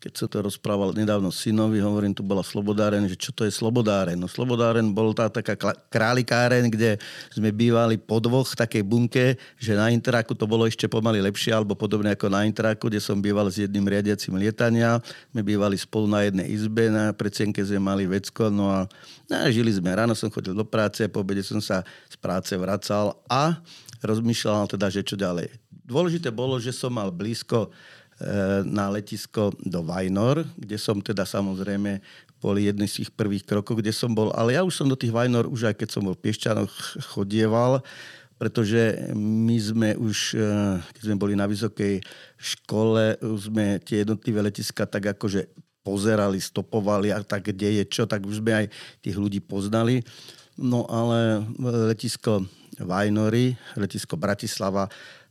keď som to rozprával nedávno synovi, hovorím, tu bola Slobodáren, že čo to je Slobodáren? No Slobodáren bol tá taká králikáren, kde sme bývali po dvoch takej bunke, že na Interaku to bolo ešte pomaly lepšie, alebo podobne ako na Interaku, kde som býval s jedným riadiacim lietania. My bývali spolu na jednej izbe, na predsienke sme mali vecko, no a, no a žili sme. Ráno som chodil do práce, po obede som sa z práce vracal a rozmýšľal teda, že čo ďalej. Dôležité bolo, že som mal blízko na letisko do Vajnor, kde som teda samozrejme boli jedný z tých prvých krokov, kde som bol. Ale ja už som do tých Vajnor, už aj keď som bol v Piešťanoch, chodieval, pretože my sme už, eh, keď sme boli na vysokej škole, sme tie jednotlivé letiska tak akože pozerali, stopovali a tak, kde je čo, tak už sme aj tých ľudí poznali. No ale letisko Vajnory, letisko Bratislava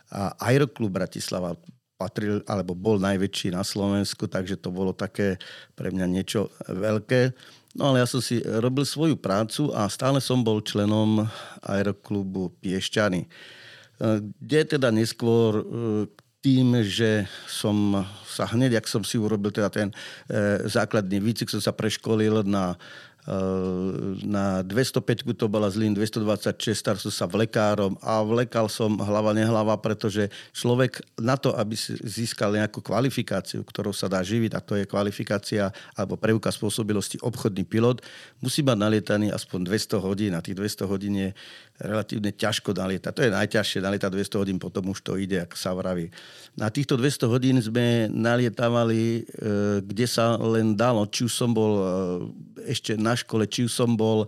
a Aeroklub Bratislava, patril, alebo bol najväčší na Slovensku, takže to bolo také pre mňa niečo veľké. No ale ja som si robil svoju prácu a stále som bol členom aeroklubu Piešťany. E, kde teda neskôr e, tým, že som sa hneď, ak som si urobil teda ten e, základný výcvik, som sa preškolil na na 205 to bola Zlín 226, star som sa vlekárom a vlekal som hlava nehlava, pretože človek na to, aby si získal nejakú kvalifikáciu, ktorou sa dá živiť, a to je kvalifikácia alebo preukaz spôsobilosti obchodný pilot, musí mať nalietaný aspoň 200 hodín a tých 200 hodín je relatívne ťažko nalietať. To je najťažšie, nalietať 200 hodín, potom už to ide, ako sa vraví. Na týchto 200 hodín sme nalietávali, e, kde sa len dalo. Či už som bol e, ešte na škole, či už som bol e,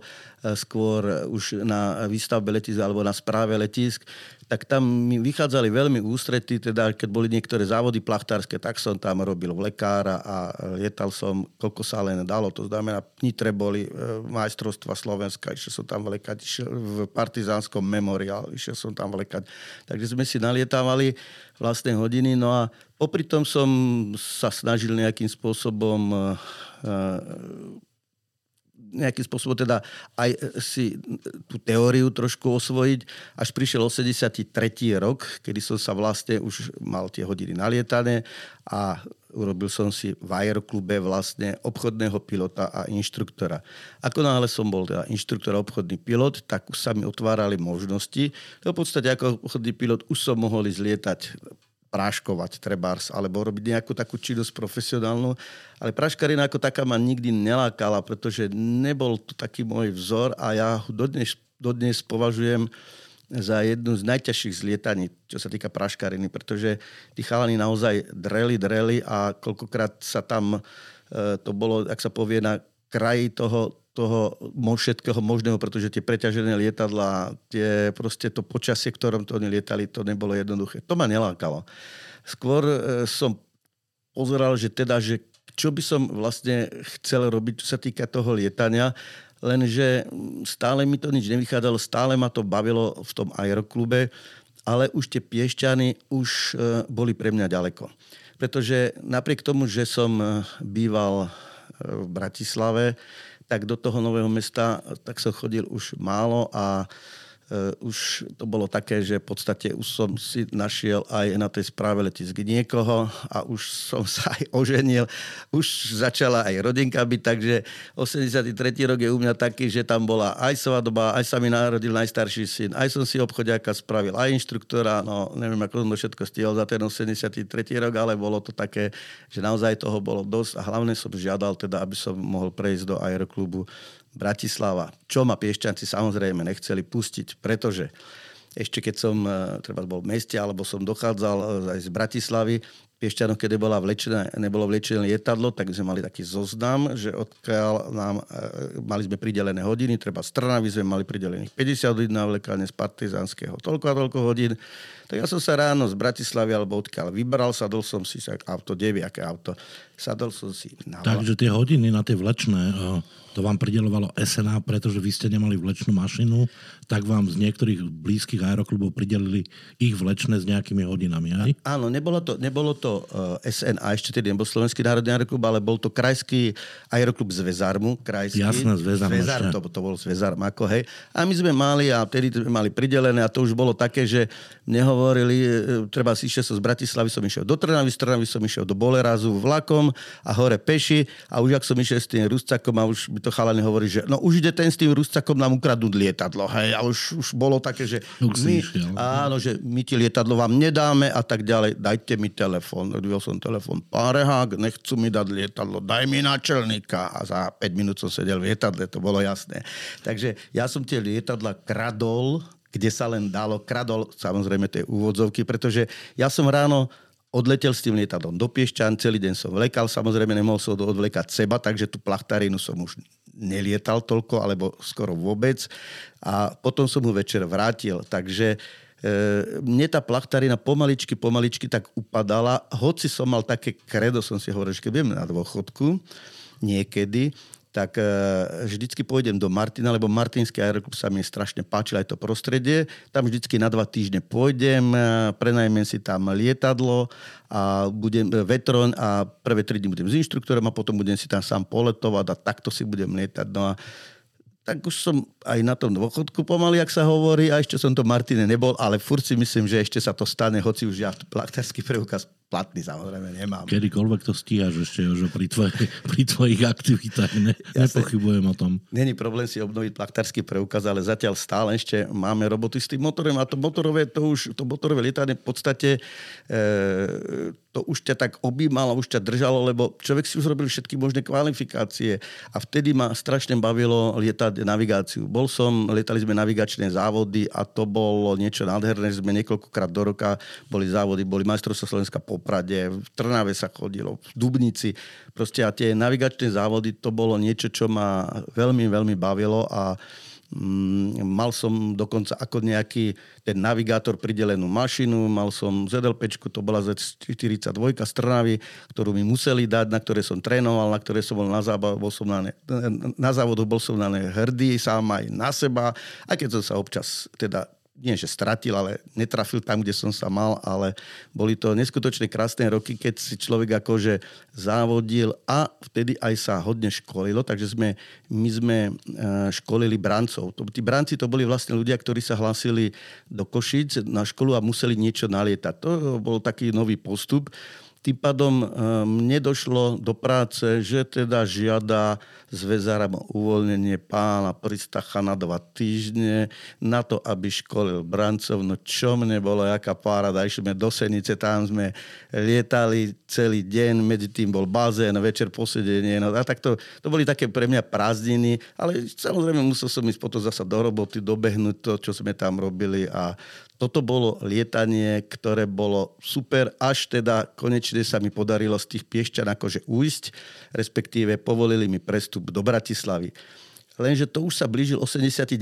skôr už na výstavbe letisk alebo na správe letisk, tak tam mi vychádzali veľmi ústrety, teda keď boli niektoré závody plachtárske, tak som tam robil lekára a lietal som, koľko sa len dalo. To znamená, Nitre boli majstrovstva Slovenska, išiel som tam vlekať, išiel v partizánskom memoriál, išiel som tam vlekať. Takže sme si nalietávali vlastné hodiny, no a popri tom som sa snažil nejakým spôsobom nejakým spôsobom teda aj e, si tú teóriu trošku osvojiť. Až prišiel 83. rok, kedy som sa vlastne už mal tie hodiny nalietané a urobil som si v aeroklube vlastne obchodného pilota a inštruktora. Ako náhle som bol teda inštruktor a obchodný pilot, tak už sa mi otvárali možnosti. To v podstate ako obchodný pilot už som mohol ísť lietať práškovať trebárs, alebo robiť nejakú takú činnosť profesionálnu. Ale práškarina ako taká ma nikdy nelákala, pretože nebol to taký môj vzor a ja ho dodnes, dodnes považujem za jednu z najťažších zlietaní, čo sa týka praškariny, pretože tí chalani naozaj dreli, dreli a koľkokrát sa tam, e, to bolo, ak sa povie, na kraji toho, toho všetkého možného, pretože tie preťažené lietadla, tie proste to počasie, ktorom to oni lietali, to nebolo jednoduché. To ma nelákalo. Skôr e, som pozeral, že teda, že čo by som vlastne chcel robiť, čo sa týka toho lietania, lenže stále mi to nič nevychádzalo, stále ma to bavilo v tom aeroklube, ale už tie piešťany už e, boli pre mňa ďaleko. Pretože napriek tomu, že som e, býval v Bratislave, tak do toho nového mesta tak som chodil už málo a už to bolo také, že v podstate už som si našiel aj na tej správe letisk niekoho a už som sa aj oženil. Už začala aj rodinka byť, takže 83. rok je u mňa taký, že tam bola aj svadba, aj sa mi narodil najstarší syn, aj som si obchodiaka spravil, aj inštruktora, no neviem, ako som to všetko stihol za ten 83. rok, ale bolo to také, že naozaj toho bolo dosť a hlavne som žiadal teda, aby som mohol prejsť do aeroklubu Bratislava, čo ma Piešťanci samozrejme nechceli pustiť, pretože ešte keď som e, treba bol v meste, alebo som dochádzal e, aj z Bratislavy, Piešťanoch, keď nebola vlečené, nebolo vlečené lietadlo, tak sme mali taký zoznam, že odkiaľ nám, e, mali sme pridelené hodiny, treba z Trnavy sme mali pridelených 50 hodín na vlekanie z Partizánskeho, toľko a toľko hodín. Tak ja som sa ráno z Bratislavy alebo odkiaľ vybral, sadol som si sa auto, deviaké auto, sadol som si na Takže tie hodiny na tie vlečné, to vám pridelovalo SNA, pretože vy ste nemali vlečnú mašinu, tak vám z niektorých blízkych aeroklubov pridelili ich vlečné s nejakými hodinami, aj? Áno, nebolo to, nebolo to eh, SNA, ešte tedy nebol Slovenský národný aeroklub, ale bol to krajský aeroklub Zvezarmu, krajský. Jasné, Zvezarm. Zvezar, to, to bol Zvezarm, ako hej. A my sme mali, a vtedy sme mali pridelené, a to už bolo také, že mne hovorili, eh, treba si išiel som z Bratislavy, som išiel do Trnavy, z Trnavy som išiel do Bolerazu vlakom a hore peši a už ak som išiel s tým Ruscakom a už to chalani hovorí, že no už ide ten s tým Ruscakom nám ukradnúť lietadlo. Hej, a už, už bolo také, že my, áno, že my ti lietadlo vám nedáme a tak ďalej. Dajte mi telefón. Odviel som telefón. Pán Rehák, nechcú mi dať lietadlo, daj mi náčelníka. A za 5 minút som sedel v lietadle, to bolo jasné. Takže ja som tie lietadla kradol, kde sa len dalo, kradol samozrejme tie úvodzovky, pretože ja som ráno odletel s tým lietadlom do Piešťan, celý deň som vlekal, samozrejme nemohol som odvlekať seba, takže tú plachtarinu som už nelietal toľko, alebo skoro vôbec. A potom som mu večer vrátil, takže e, mne tá plachtarina pomaličky, pomaličky tak upadala, hoci som mal také kredo, som si hovoril, že keď budem na dôchodku niekedy, tak e, vždycky pôjdem do Martina, lebo Martinský aeroklub sa mi strašne páčil aj to prostredie. Tam vždycky na dva týždne pôjdem, e, prenajmem si tam lietadlo a budem e, vetron a prvé tri dny budem s inštruktorom a potom budem si tam sám poletovať a takto si budem lietať. No a tak už som aj na tom dôchodku pomaly, ak sa hovorí, a ešte som to Martine nebol, ale furt si myslím, že ešte sa to stane, hoci už ja plaktársky preukaz platný samozrejme nemám. Kedykoľvek to stíhaš ešte, Jožo, pri, tvoj, [laughs] pri tvojich aktivitách. Ne, nepochybujem o tom. Není problém si obnoviť plaktársky preukaz, ale zatiaľ stále ešte máme roboty s tým motorom a to motorové, to už, to motorové lietanie v podstate e, to už ťa tak objímalo, už ťa držalo, lebo človek si už robil všetky možné kvalifikácie a vtedy ma strašne bavilo lietať navigáciu. Bol som, lietali sme navigačné závody a to bolo niečo nádherné, sme niekoľkokrát do roka boli závody, boli majstrovstvá Slovenska po Poprade, v Trnave sa chodilo, v Dubnici. Proste a tie navigačné závody, to bolo niečo, čo ma veľmi, veľmi bavilo a mal som dokonca ako nejaký ten navigátor pridelenú mašinu, mal som ZLP, to bola Z42 z Trnavy, ktorú mi museli dať, na ktoré som trénoval, na ktoré som bol na, zába, bol som na, ne, na závodu, bol som na ne hrdý sám aj na seba, aj keď som sa občas teda nie že stratil, ale netrafil tam, kde som sa mal, ale boli to neskutočne krásne roky, keď si človek akože závodil a vtedy aj sa hodne školilo, takže sme, my sme e, školili brancov. Tí branci to boli vlastne ľudia, ktorí sa hlásili do Košic na školu a museli niečo nalietať. To bol taký nový postup. Tým pádom mne došlo do práce, že teda žiada zväzáram uvoľnenie pána Pristacha na dva týždne na to, aby školil brancov. No čo mne bolo, jaká pára, Išli sme do Senice, tam sme lietali celý deň, medzi tým bol bazén, večer posedenie. No a tak to, to boli také pre mňa prázdniny, ale samozrejme musel som ísť potom zasa do roboty, dobehnúť to, čo sme tam robili a toto bolo lietanie, ktoré bolo super, až teda konečne sa mi podarilo z tých piešťan akože ujsť, respektíve povolili mi prestup do Bratislavy. Lenže to už sa blížil 89.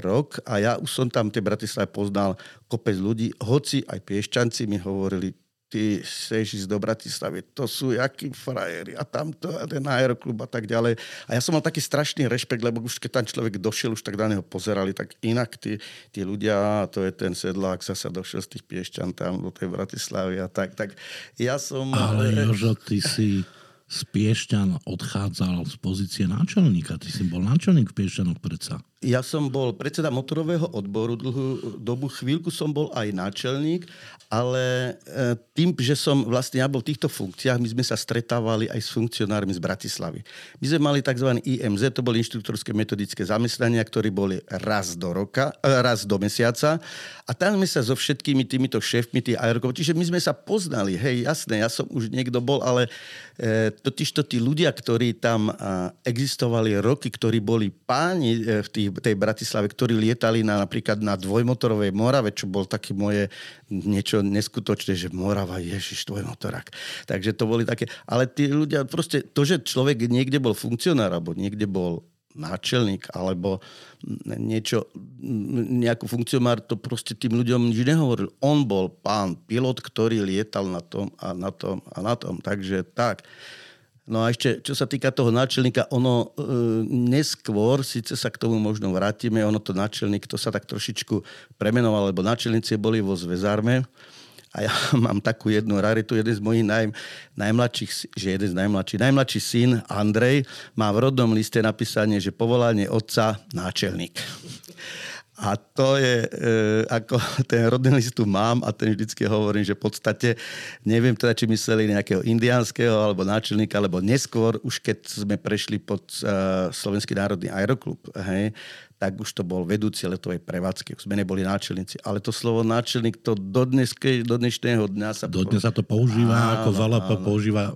rok a ja už som tam tej Bratislave poznal kopec ľudí, hoci aj piešťanci mi hovorili, ty chceš ísť do Bratislavy, to sú jakí frajeri a tamto a ten aeroklub a tak ďalej. A ja som mal taký strašný rešpekt, lebo už keď tam človek došiel, už tak na neho pozerali, tak inak tí, tí ľudia, to je ten sedlák, sa sa došiel z tých piešťan tam do tej Bratislavy a tak. tak ja som... Ale Jožo, ty si z Piešťan odchádzal z pozície náčelníka. Ty si bol náčelník v Piešťanoch predsa. Ja som bol predseda motorového odboru dlhú dobu, chvíľku som bol aj náčelník, ale e, tým, že som vlastne ja bol v týchto funkciách, my sme sa stretávali aj s funkcionármi z Bratislavy. My sme mali tzv. IMZ, to boli inštruktorské metodické zamestnania, ktorí boli raz do roka, e, raz do mesiaca a tam sme sa so všetkými týmito šéfmi tých aerokov, čiže my sme sa poznali, hej, jasné, ja som už niekto bol, ale e, totižto tí ľudia, ktorí tam existovali roky, ktorí boli páni v tých tej Bratislave, ktorí lietali na, napríklad na dvojmotorovej Morave, čo bol taký moje niečo neskutočné, že Morava, ježiš, dvojmotorák. Takže to boli také, ale tí ľudia, proste to, že človek niekde bol funkcionár, alebo niekde bol náčelník alebo niečo, nejakú funkcionár, to proste tým ľuďom nič nehovoril. On bol pán pilot, ktorý lietal na tom a na tom a na tom. Takže tak. No a ešte, čo sa týka toho náčelníka, ono e, neskôr, síce sa k tomu možno vrátime, ono to náčelník, to sa tak trošičku premenoval, lebo náčelníci boli vo zväzárme a ja [laughs] mám takú jednu raritu, jeden z mojich naj, najmladších, že jeden z najmladších, najmladší syn Andrej má v rodnom liste napísanie, že povolanie otca náčelník. A to je, e, ako [laughs] ten rodný list tu mám a ten vždycky hovorím, že v podstate neviem teda, či mysleli nejakého indiánskeho alebo náčelníka, alebo neskôr, už keď sme prešli pod e, Slovenský národný aeroklub, hej, tak už to bol vedúci letovej prevádzky. Už sme neboli náčelníci. Ale to slovo náčelník to do, dneske, do dnešného dňa sa... Do dnes sa to používa, áno, ako Valapa áno. používa...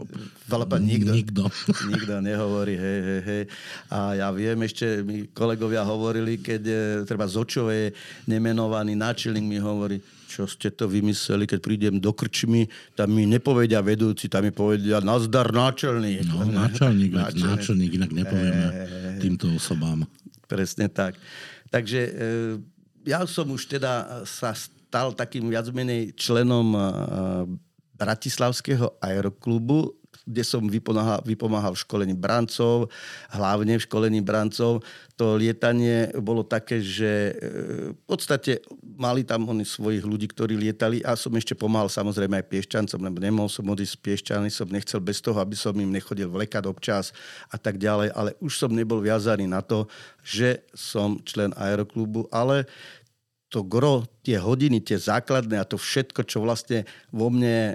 Valapa nikto, nikto. [laughs] nikto nehovorí, hej, hej, hej. A ja viem, ešte mi kolegovia hovorili, keď e, treba z Očovej nemenovaný náčelník mi hovorí, čo ste to vymysleli, keď prídem do krčmy, tam mi nepovedia vedúci, tam mi povedia nazdar náčelník. No, náčelník, náčelník, náčelník inak nepovieme e, týmto osobám. Presne tak. Takže e, ja som už teda sa stal takým viac menej členom e, Bratislavského aeroklubu, kde som vypomáhal, vypomáhal v školení brancov, hlavne v školení brancov. To lietanie bolo také, že e, v podstate mali tam oni svojich ľudí, ktorí lietali a som ešte pomáhal samozrejme aj piešťancom, lebo nemohol som odísť z piešťany, som nechcel bez toho, aby som im nechodil vlekať občas a tak ďalej, ale už som nebol viazaný na to, že som člen aeroklubu, ale to gro, tie hodiny, tie základné a to všetko, čo vlastne vo mne, e,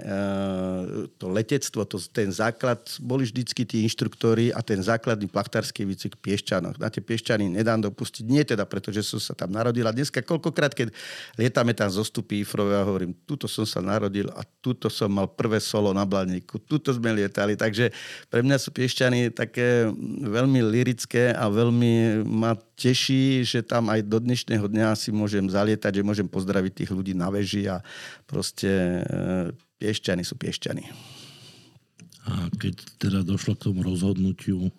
to letectvo, to, ten základ, boli vždycky tí inštruktori a ten základný plachtársky výcvik v Piešťanoch. Na tie Piešťany nedám dopustiť, nie teda, pretože som sa tam narodil. A dneska koľkokrát, keď lietame tam zostupy Ifrove, ja hovorím, tuto som sa narodil a tuto som mal prvé solo na Blaníku, tuto sme lietali. Takže pre mňa sú Piešťany také veľmi lirické a veľmi ma teší, že tam aj do dnešného dňa si môžem zalietať, že môžem pozdraviť tých ľudí na veži a proste e, piešťany sú piešťany. A keď teda došlo k tomu rozhodnutiu,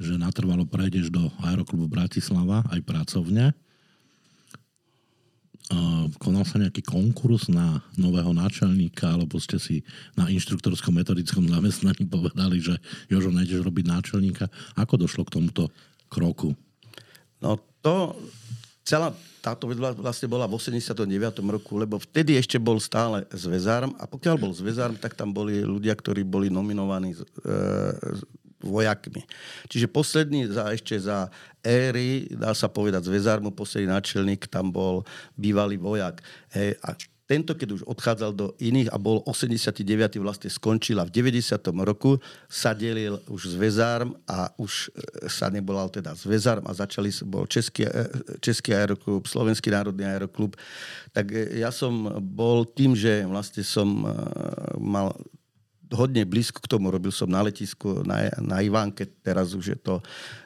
že natrvalo prejdeš do Aeroklubu Bratislava aj pracovne, konal sa nejaký konkurs na nového náčelníka, alebo ste si na inštruktorskom metodickom zamestnaní povedali, že Jožo, nejdeš robiť náčelníka. Ako došlo k tomuto kroku? No to, celá táto vec vlastne bola v 89. roku, lebo vtedy ešte bol stále zväzárm a pokiaľ bol zväzárm, tak tam boli ľudia, ktorí boli nominovaní e, vojakmi. Čiže posledný, za, ešte za éry, dá sa povedať, zväzármu, posledný náčelník, tam bol bývalý vojak. Hej, a tento, keď už odchádzal do iných a bol 89. vlastne skončil a v 90. roku sa delil už zväzárm a už e, sa nebolal teda zväzárm a začali, bol Český, e, Český aeroklub, Slovenský národný aeroklub. Tak e, ja som bol tým, že vlastne som mal hodne blízko k tomu. Robil som na letisku na, na Ivánke, teraz už je to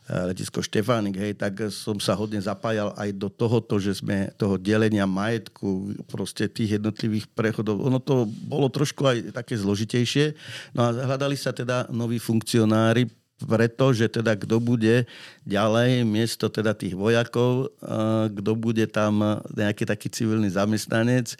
eh, letisko Štefánik, hej, tak som sa hodne zapájal aj do tohoto, že sme toho delenia majetku, proste tých jednotlivých prechodov. Ono to bolo trošku aj také zložitejšie. No a hľadali sa teda noví funkcionári, preto, že teda kto bude ďalej, miesto teda tých vojakov, eh, kto bude tam nejaký taký civilný zamestnanec,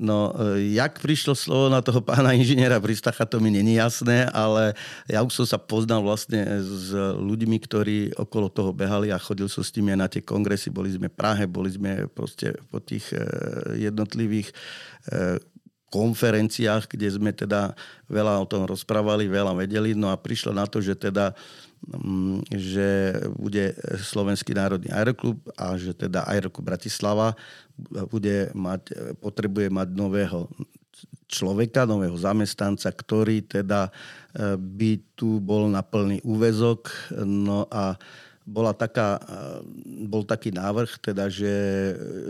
No, e, jak prišlo slovo na toho pána inžiniera Pristacha, to mi není jasné, ale ja už som sa poznal vlastne s ľuďmi, ktorí okolo toho behali a chodil som s nimi aj na tie kongresy. Boli sme v Prahe, boli sme proste po tých e, jednotlivých e, konferenciách, kde sme teda veľa o tom rozprávali, veľa vedeli. No a prišlo na to, že teda že bude Slovenský národný aeroklub a že teda Aeroklub Bratislava bude mať, potrebuje mať nového človeka, nového zamestnanca, ktorý teda e, by tu bol na plný úvezok. No a bola taká, e, bol taký návrh, teda, že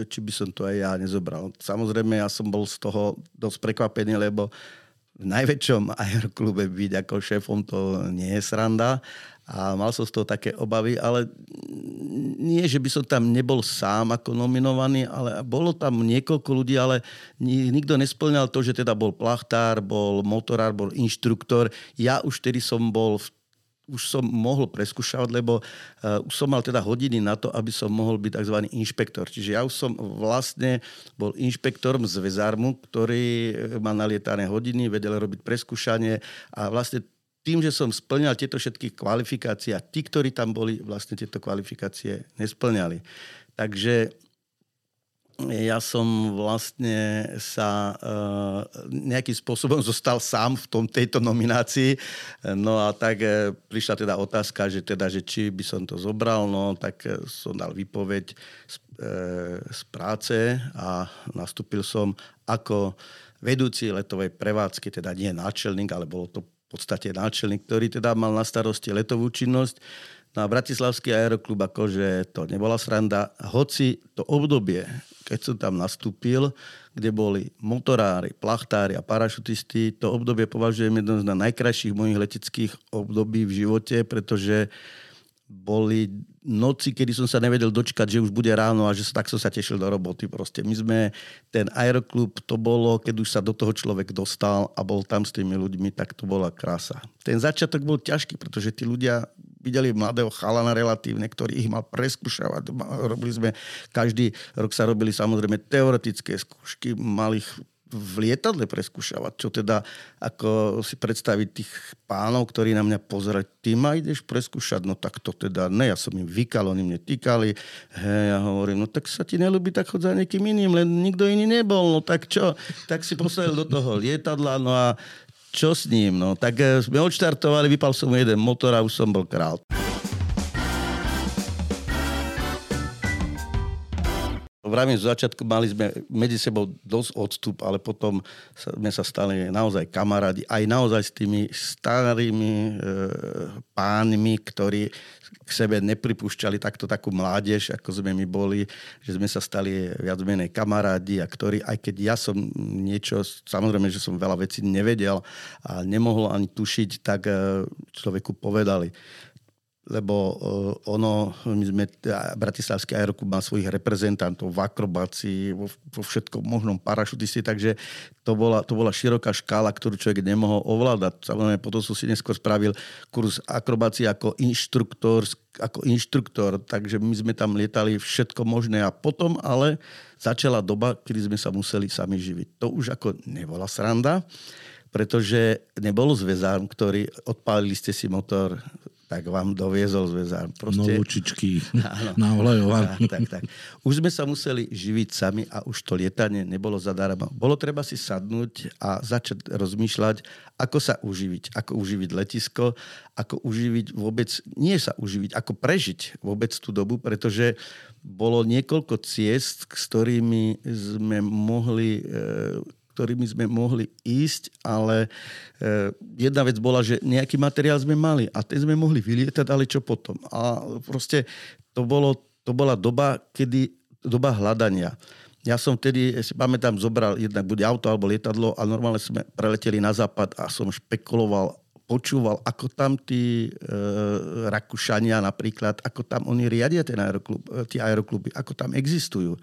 či by som to aj ja nezobral. Samozrejme, ja som bol z toho dosť prekvapený, lebo v najväčšom [laughs] aeroklube byť ako šéfom to nie je sranda a mal som z toho také obavy, ale nie, že by som tam nebol sám ako nominovaný, ale bolo tam niekoľko ľudí, ale nikto nesplňal to, že teda bol plachtár, bol motorár, bol inštruktor. Ja už tedy som bol v už som mohol preskúšavať, lebo uh, už som mal teda hodiny na to, aby som mohol byť tzv. inšpektor. Čiže ja už som vlastne bol inšpektorom z Vezarmu, ktorý má nalietané hodiny, vedel robiť preskúšanie a vlastne tým, že som splňal tieto všetky kvalifikácie a tí, ktorí tam boli, vlastne tieto kvalifikácie nesplňali. Takže ja som vlastne sa uh, nejakým spôsobom [laughs] zostal sám v tom, tejto nominácii. No a tak uh, prišla teda otázka, že, teda, že či by som to zobral, no tak uh, som dal výpoveď z, uh, z práce a nastúpil som ako vedúci letovej prevádzky, teda nie náčelník, ale bolo to podstate náčelník, ktorý teda mal na starosti letovú činnosť. No a Bratislavský aeroklub akože to nebola sranda, hoci to obdobie, keď som tam nastúpil, kde boli motorári, plachtári a parašutisti, to obdobie považujem jedno z najkrajších mojich leteckých období v živote, pretože boli noci, kedy som sa nevedel dočkať, že už bude ráno a že tak som sa tešil do roboty. Proste my sme, ten aeroklub, to bolo, keď už sa do toho človek dostal a bol tam s tými ľuďmi, tak to bola krása. Ten začiatok bol ťažký, pretože tí ľudia videli mladého chalana relatívne, ktorý ich mal preskúšavať. Robili sme, každý rok sa robili samozrejme teoretické skúšky, malých v lietadle preskúšavať, čo teda, ako si predstaviť tých pánov, ktorí na mňa pozerali, ty ma ideš preskúšať, no tak to teda ne, ja som im vykal, oni mne týkali, hej, ja hovorím, no tak sa ti nelúbi, tak chod za niekým iným, len nikto iný nebol, no tak čo, tak si postavil do toho lietadla, no a čo s ním, no? Tak eh, sme odštartovali, vypal som jeden motor a už som bol král. Vravím, z začiatku mali sme medzi sebou dosť odstup, ale potom sme sa stali naozaj kamarádi, aj naozaj s tými starými e, pánmi, ktorí k sebe nepripúšťali takto takú mládež, ako sme my boli, že sme sa stali viac menej kamarádi a ktorí, aj keď ja som niečo, samozrejme, že som veľa vecí nevedel a nemohol ani tušiť, tak e, človeku povedali lebo uh, ono, my sme, Bratislavský aeroklub má svojich reprezentantov v akrobácii, vo, vo všetkom možnom parašutisti, takže to bola, to bola široká škála, ktorú človek nemohol ovládať. Samozrejme, potom som si neskôr spravil kurz akrobácie ako inštruktor, ako inštruktor, takže my sme tam lietali všetko možné a potom ale začala doba, kedy sme sa museli sami živiť. To už ako nebola sranda, pretože nebol zväzár, ktorý odpálili ste si motor tak vám doviezol zväzár. Proste... Novúčičky [laughs] na olejovaní. Tak, tak, tak. Už sme sa museli živiť sami a už to lietanie nebolo zadarmo. Bolo treba si sadnúť a začať rozmýšľať, ako sa uživiť, ako uživiť letisko, ako uživiť vôbec, nie sa uživiť, ako prežiť vôbec tú dobu, pretože bolo niekoľko ciest, s ktorými sme mohli e, ktorými sme mohli ísť, ale e, jedna vec bola, že nejaký materiál sme mali a ten sme mohli vylietať, ale čo potom? A proste to, bolo, to bola doba, kedy, doba hľadania. Ja som vtedy, si pamätám, zobral jednak buď auto alebo lietadlo a normálne sme preleteli na západ a som špekuloval, počúval, ako tam tí e, Rakúšania napríklad, ako tam oni riadia ten aeroklub, e, tie aerokluby, ako tam existujú.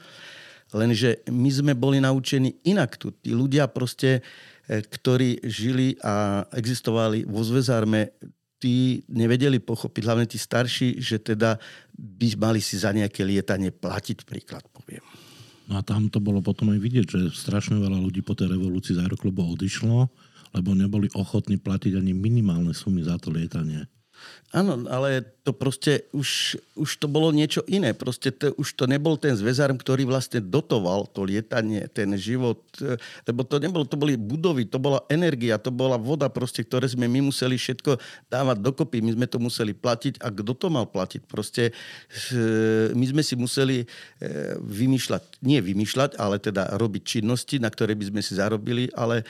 Lenže my sme boli naučení inak tu. Tí ľudia proste, e, ktorí žili a existovali vo zväzárme, tí nevedeli pochopiť, hlavne tí starší, že teda by mali si za nejaké lietanie platiť, príklad poviem. No a tam to bolo potom aj vidieť, že strašne veľa ľudí po tej revolúcii z aeroklubu odišlo, lebo neboli ochotní platiť ani minimálne sumy za to lietanie. Áno, ale to proste už, už to bolo niečo iné. Proste to, už to nebol ten zväzár, ktorý vlastne dotoval to lietanie, ten život. Lebo to nebolo, to boli budovy, to bola energia, to bola voda proste, ktoré sme my museli všetko dávať dokopy. My sme to museli platiť a kto to mal platiť? Proste my sme si museli e, vymýšľať, nie vymýšľať, ale teda robiť činnosti, na ktoré by sme si zarobili, ale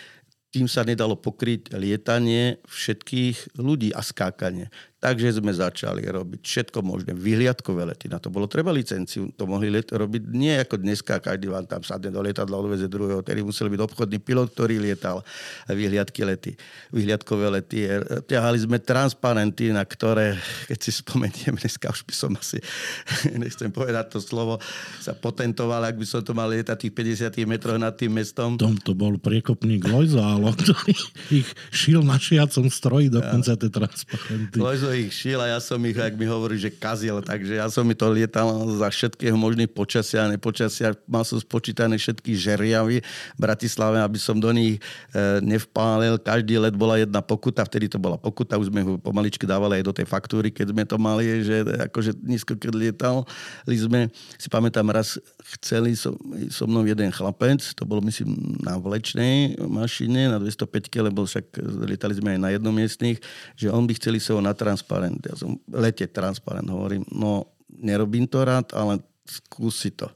tým sa nedalo pokryť lietanie všetkých ľudí a skákanie. Takže sme začali robiť všetko možné. Vyhliadkové lety. Na to bolo treba licenciu. To mohli let- robiť nie ako dneska. Každý vám tam sadne do lietadla, odveze druhého. Tedy musel byť obchodný pilot, ktorý lietal vyhliadky lety. Vyhliadkové lety. Ťahali sme transparenty, na ktoré, keď si spomeniem, dneska už by som asi, [laughs] nechcem povedať to slovo, sa potentoval, ak by som to mal lietať tých 50 metrov nad tým mestom. Tom to bol priekopník Lojzo, ale ktorý ich šil na šiacom stroji dokonca tie transparenty. Lojzo ich šil a ja som ich, ak mi hovorí, že kazil. Takže ja som mi to lietal za všetkého možných počasia a nepočasia. Mal som spočítané všetky žeriavy v Bratislave, aby som do nich e, nevpálil. Každý let bola jedna pokuta, vtedy to bola pokuta, už sme ho pomaličky dávali aj do tej faktúry, keď sme to mali, že akože nízko keď lietal. sme, si pamätám raz, chceli so, so mnou jeden chlapec, to bolo myslím na vlečnej mašine, na 205, lebo však lietali sme aj na jednomiestných, že on by chceli sa natrans transparent. Ja som letieť transparent, hovorím, no nerobím to rád, ale skúsi to.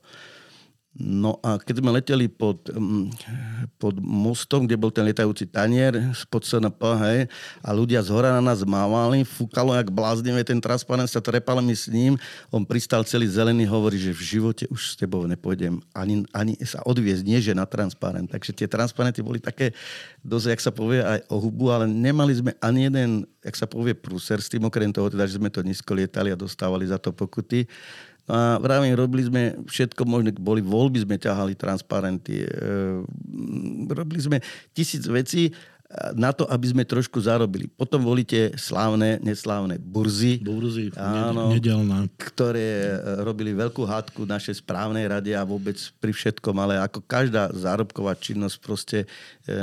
No a keď sme leteli pod, mm, pod mostom, kde bol ten letajúci tanier spod SNP, hej, a ľudia z hora na nás mávali, fúkalo jak bláznivé, ten transparent sa trepal mi s ním, on pristal celý zelený, hovorí, že v živote už s tebou nepôjdem ani, ani sa odviezť, nie že na transparent. Takže tie transparenty boli také dosť, jak sa povie, aj o hubu, ale nemali sme ani jeden, jak sa povie, prúser s tým, okrem toho, teda, že sme to nízko lietali a dostávali za to pokuty. A vravím, robili sme všetko možné, boli voľby, sme ťahali transparenty, e, robili sme tisíc vecí na to, aby sme trošku zarobili. Potom volíte slávne, neslávne burzy. Burzy, áno, nedelná. Ktoré e, robili veľkú hádku našej správnej rade a vôbec pri všetkom, ale ako každá zárobková činnosť proste e, e,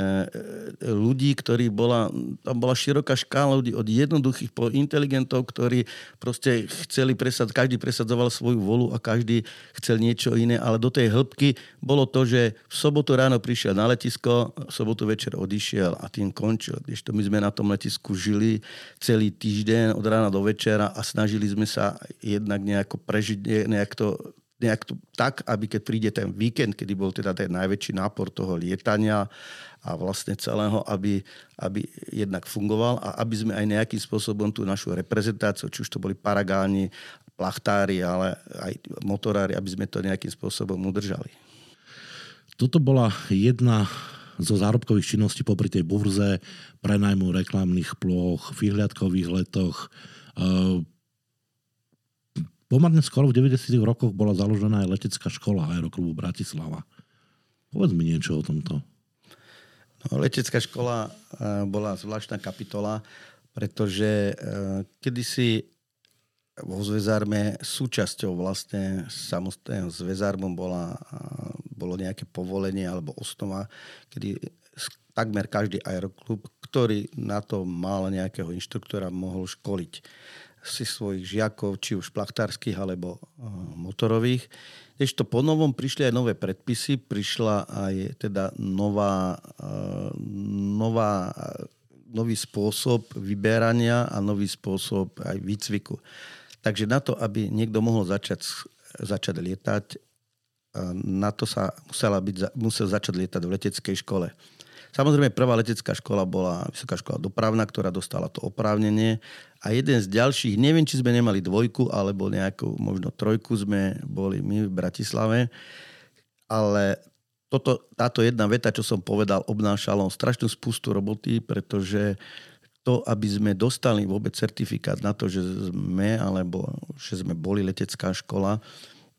ľudí, ktorí bola, tam bola široká škála ľudí, od jednoduchých po inteligentov, ktorí proste chceli presadzovať, každý presadzoval svoju volu a každý chcel niečo iné, ale do tej hĺbky bolo to, že v sobotu ráno prišiel na letisko, v sobotu večer odišiel a tým končil. Když to my sme na tom letisku žili celý týždeň od rána do večera a snažili sme sa jednak nejako prežiť, nejak to, nejak to tak, aby keď príde ten víkend, kedy bol teda ten najväčší nápor toho lietania a vlastne celého, aby, aby jednak fungoval a aby sme aj nejakým spôsobom tú našu reprezentáciu, či už to boli paragáni, plachtári, ale aj motorári, aby sme to nejakým spôsobom udržali. Toto bola jedna zo zárobkových činností popri tej burze, prenajmu reklamných ploch, vyhliadkových letoch. Ehm, pomerne skoro v 90. rokoch bola založená aj letecká škola Aeroklubu Bratislava. Povedz mi niečo o tomto. No, letecká škola e, bola zvláštna kapitola, pretože e, kedysi vo zväzárme súčasťou vlastne samostného zväzármu bola, bolo nejaké povolenie alebo osnova, kedy takmer každý aeroklub, ktorý na to mal nejakého inštruktora, mohol školiť si svojich žiakov, či už plachtárskych alebo motorových. Ešte po novom prišli aj nové predpisy, prišla aj teda nová, nová, nový spôsob vyberania a nový spôsob aj výcviku. Takže na to, aby niekto mohol začať, začať lietať, na to sa musela byť, musel začať lietať v leteckej škole. Samozrejme, prvá letecká škola bola Vysoká škola dopravná, ktorá dostala to oprávnenie. A jeden z ďalších, neviem, či sme nemali dvojku, alebo nejakú, možno trojku sme boli my v Bratislave. Ale toto, táto jedna veta, čo som povedal, obnášala strašnú spustu roboty, pretože to, aby sme dostali vôbec certifikát na to, že sme, alebo že sme boli letecká škola,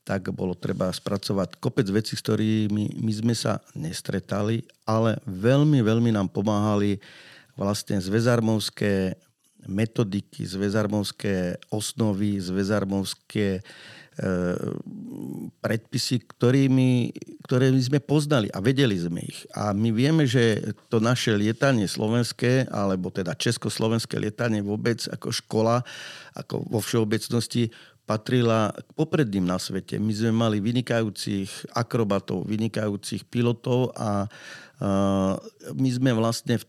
tak bolo treba spracovať kopec vecí, s ktorými my sme sa nestretali, ale veľmi, veľmi nám pomáhali vlastne zväzarmovské metodiky, zväzarmovské osnovy, zväzarmovské e, predpisy, ktorými, ktoré sme poznali a vedeli sme ich. A my vieme, že to naše lietanie slovenské, alebo teda československé lietanie vôbec ako škola, ako vo všeobecnosti, patrila k popredným na svete. My sme mali vynikajúcich akrobatov, vynikajúcich pilotov a my sme vlastne v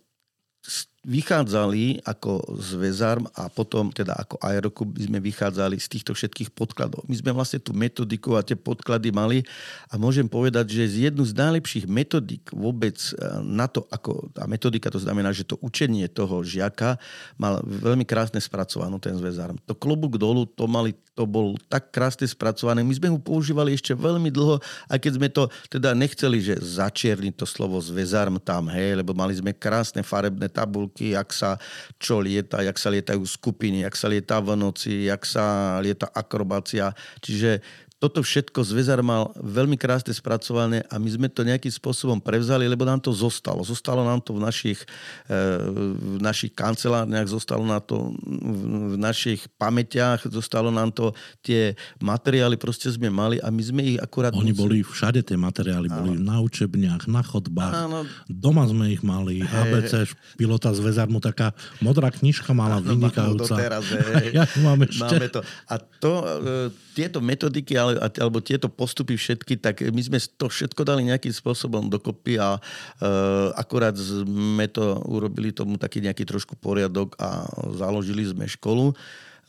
vychádzali ako zväzarm a potom teda ako aerokub sme vychádzali z týchto všetkých podkladov. My sme vlastne tú metodiku a tie podklady mali a môžem povedať, že z jednu z najlepších metodik vôbec e, na to, ako tá metodika, to znamená, že to učenie toho žiaka mal veľmi krásne spracovanú ten zväzarm. To klobúk dolu, to mali to bol tak krásne spracované. My sme ho používali ešte veľmi dlho, aj keď sme to teda nechceli, že začierniť to slovo zväzarm tam, hej, lebo mali sme krásne farebné tabulky, jak sa čo lieta, jak sa lietajú skupiny, jak sa lieta v noci, jak sa lieta akrobácia. Čiže toto všetko zväzar mal veľmi krásne spracované a my sme to nejakým spôsobom prevzali, lebo nám to zostalo. Zostalo nám to v našich, eh, v našich kancelárniach, zostalo nám to v našich pamäťach, zostalo nám to tie materiály, proste sme mali a my sme ich akurát... Oni boli všade tie materiály, Áno. boli na učebniach, na chodbách, Áno. doma sme ich mali, hey. ABC, pilota zväzarmu, taká modrá knižka mala [laughs] Áno, vynikajúca. Doteraz, hey. [laughs] ja máme ešte. Máme to. A to, eh, tieto metodiky, ale alebo tieto postupy všetky, tak my sme to všetko dali nejakým spôsobom dokopy a uh, akorát sme to urobili tomu taký nejaký trošku poriadok a založili sme školu.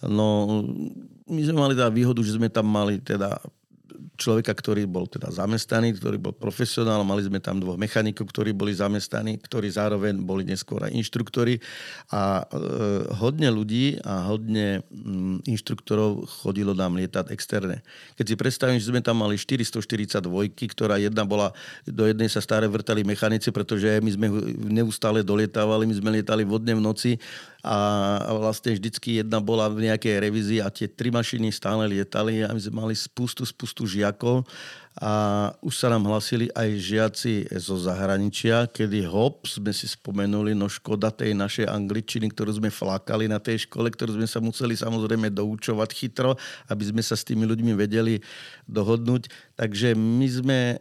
No, my sme mali teda výhodu, že sme tam mali teda človeka, ktorý bol teda zamestnaný, ktorý bol profesionál. Mali sme tam dvoch mechanikov, ktorí boli zamestnaní, ktorí zároveň boli neskôr aj inštruktori. A e, hodne ľudí a hodne mm, inštruktorov chodilo nám lietať externé. Keď si predstavím, že sme tam mali 442, ktorá jedna bola, do jednej sa staré vrtali mechanici, pretože my sme neustále dolietávali, my sme lietali vodne v noci a vlastne vždycky jedna bola v nejakej revízii a tie tri mašiny stále lietali a my sme mali spustu, spustu žiakov a už sa nám hlasili aj žiaci zo zahraničia, kedy hop, sme si spomenuli, no škoda tej našej angličtiny, ktorú sme flákali na tej škole, ktorú sme sa museli samozrejme doučovať chytro, aby sme sa s tými ľuďmi vedeli dohodnúť. Takže my sme e,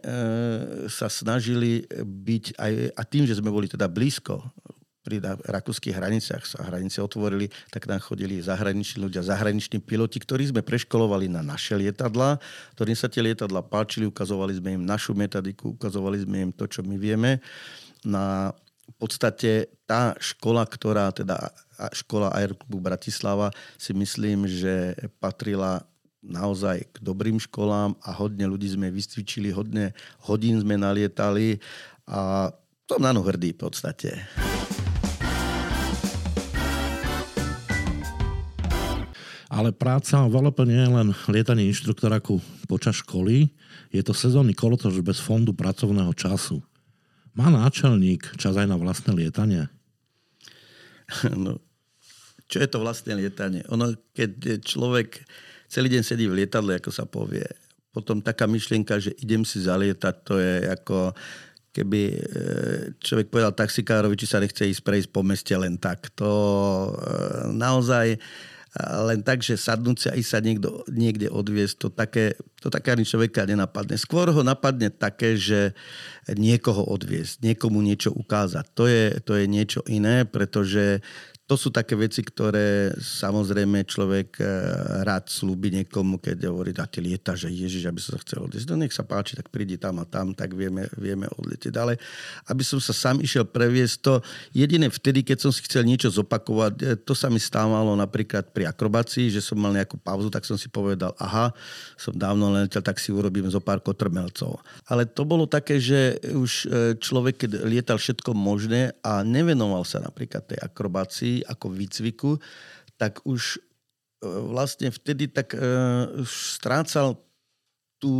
sa snažili byť aj, a tým, že sme boli teda blízko pri rakúskych hraniciach sa hranice otvorili, tak tam chodili zahraniční ľudia, zahraniční piloti, ktorí sme preškolovali na naše lietadla, ktorým sa tie lietadla páčili, ukazovali sme im našu metodiku, ukazovali sme im to, čo my vieme. Na v podstate tá škola, ktorá teda škola Aeroklubu Bratislava si myslím, že patrila naozaj k dobrým školám a hodne ľudí sme vystvičili, hodne hodín sme nalietali a som na hrdý v podstate. Ale práca v LP nie je len lietanie inštruktoráku počas školy, je to sezónny kolotoč bez fondu pracovného času. Má náčelník čas aj na vlastné lietanie? [laughs] No, čo je to vlastné lietanie? Ono, keď človek celý deň sedí v lietadle, ako sa povie, potom taká myšlienka, že idem si zalietať, to je ako keby e, človek povedal taxikárovi, či sa nechce ísť prejsť po meste len tak. To e, naozaj len tak, že sadnúť si a ísť sa niekto, niekde odviesť, to také, to také ani človeka nenapadne. Skôr ho napadne také, že niekoho odviesť, niekomu niečo ukázať. To je, to je niečo iné, pretože to sú také veci, ktoré samozrejme človek eh, rád slúbi niekomu, keď hovorí, a ty lieta, že Ježiš, aby sa chcel odliesť. No nech sa páči, tak prídi tam a tam, tak vieme, vieme odletieť. Ale aby som sa sám išiel previesť, to jediné vtedy, keď som si chcel niečo zopakovať, eh, to sa mi stávalo napríklad pri akrobácii, že som mal nejakú pauzu, tak som si povedal, aha, som dávno letel, tak si urobím zo pár kotrmelcov. Ale to bolo také, že už eh, človek, keď lietal všetko možné a nevenoval sa napríklad tej akrobácii, ako výcviku, tak už e, vlastne vtedy tak uh, strácal tú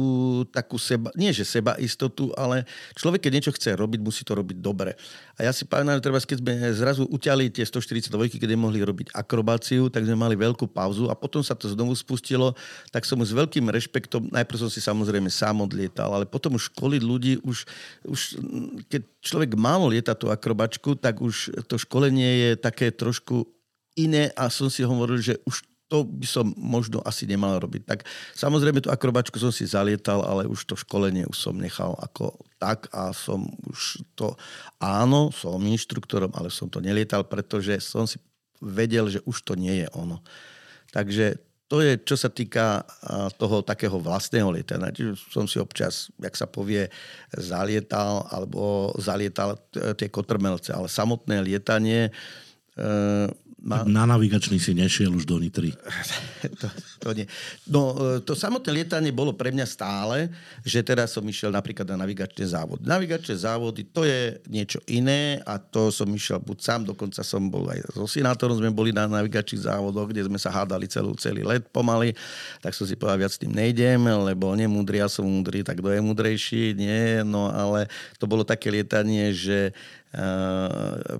takú seba, nie že seba istotu, ale človek, keď niečo chce robiť, musí to robiť dobre. A ja si pamätám, treba, keď sme zrazu uťali tie 142, keď mohli robiť akrobáciu, tak sme mali veľkú pauzu a potom sa to znovu spustilo, tak som s veľkým rešpektom, najprv som si samozrejme sám odlietal, ale potom už školiť ľudí, už, už keď človek málo lieta tú akrobačku, tak už to školenie je také trošku iné a som si hovoril, že už to by som možno asi nemal robiť. Tak samozrejme tú akrobačku som si zalietal, ale už to školenie už som nechal ako tak a som už to, áno, som inštruktorom, ale som to nelietal, pretože som si vedel, že už to nie je ono. Takže to je, čo sa týka toho takého vlastného lietania. Čiže som si občas, jak sa povie, zalietal alebo zalietal tie kotrmelce, ale samotné lietanie ma... Na navigačný si nešiel už do Nitry. [laughs] to, to nie. No, e, to samotné lietanie bolo pre mňa stále, že teraz som išiel napríklad na navigačné závody. Navigačné závody, to je niečo iné a to som išiel buď sám, dokonca som bol aj so sinátorom, sme boli na navigačných závodoch, kde sme sa hádali celú, celý let pomaly, tak som si povedal, viac tým nejdem, lebo nemúdry, ja som múdry, tak kto je múdrejší? Nie, no ale to bolo také lietanie, že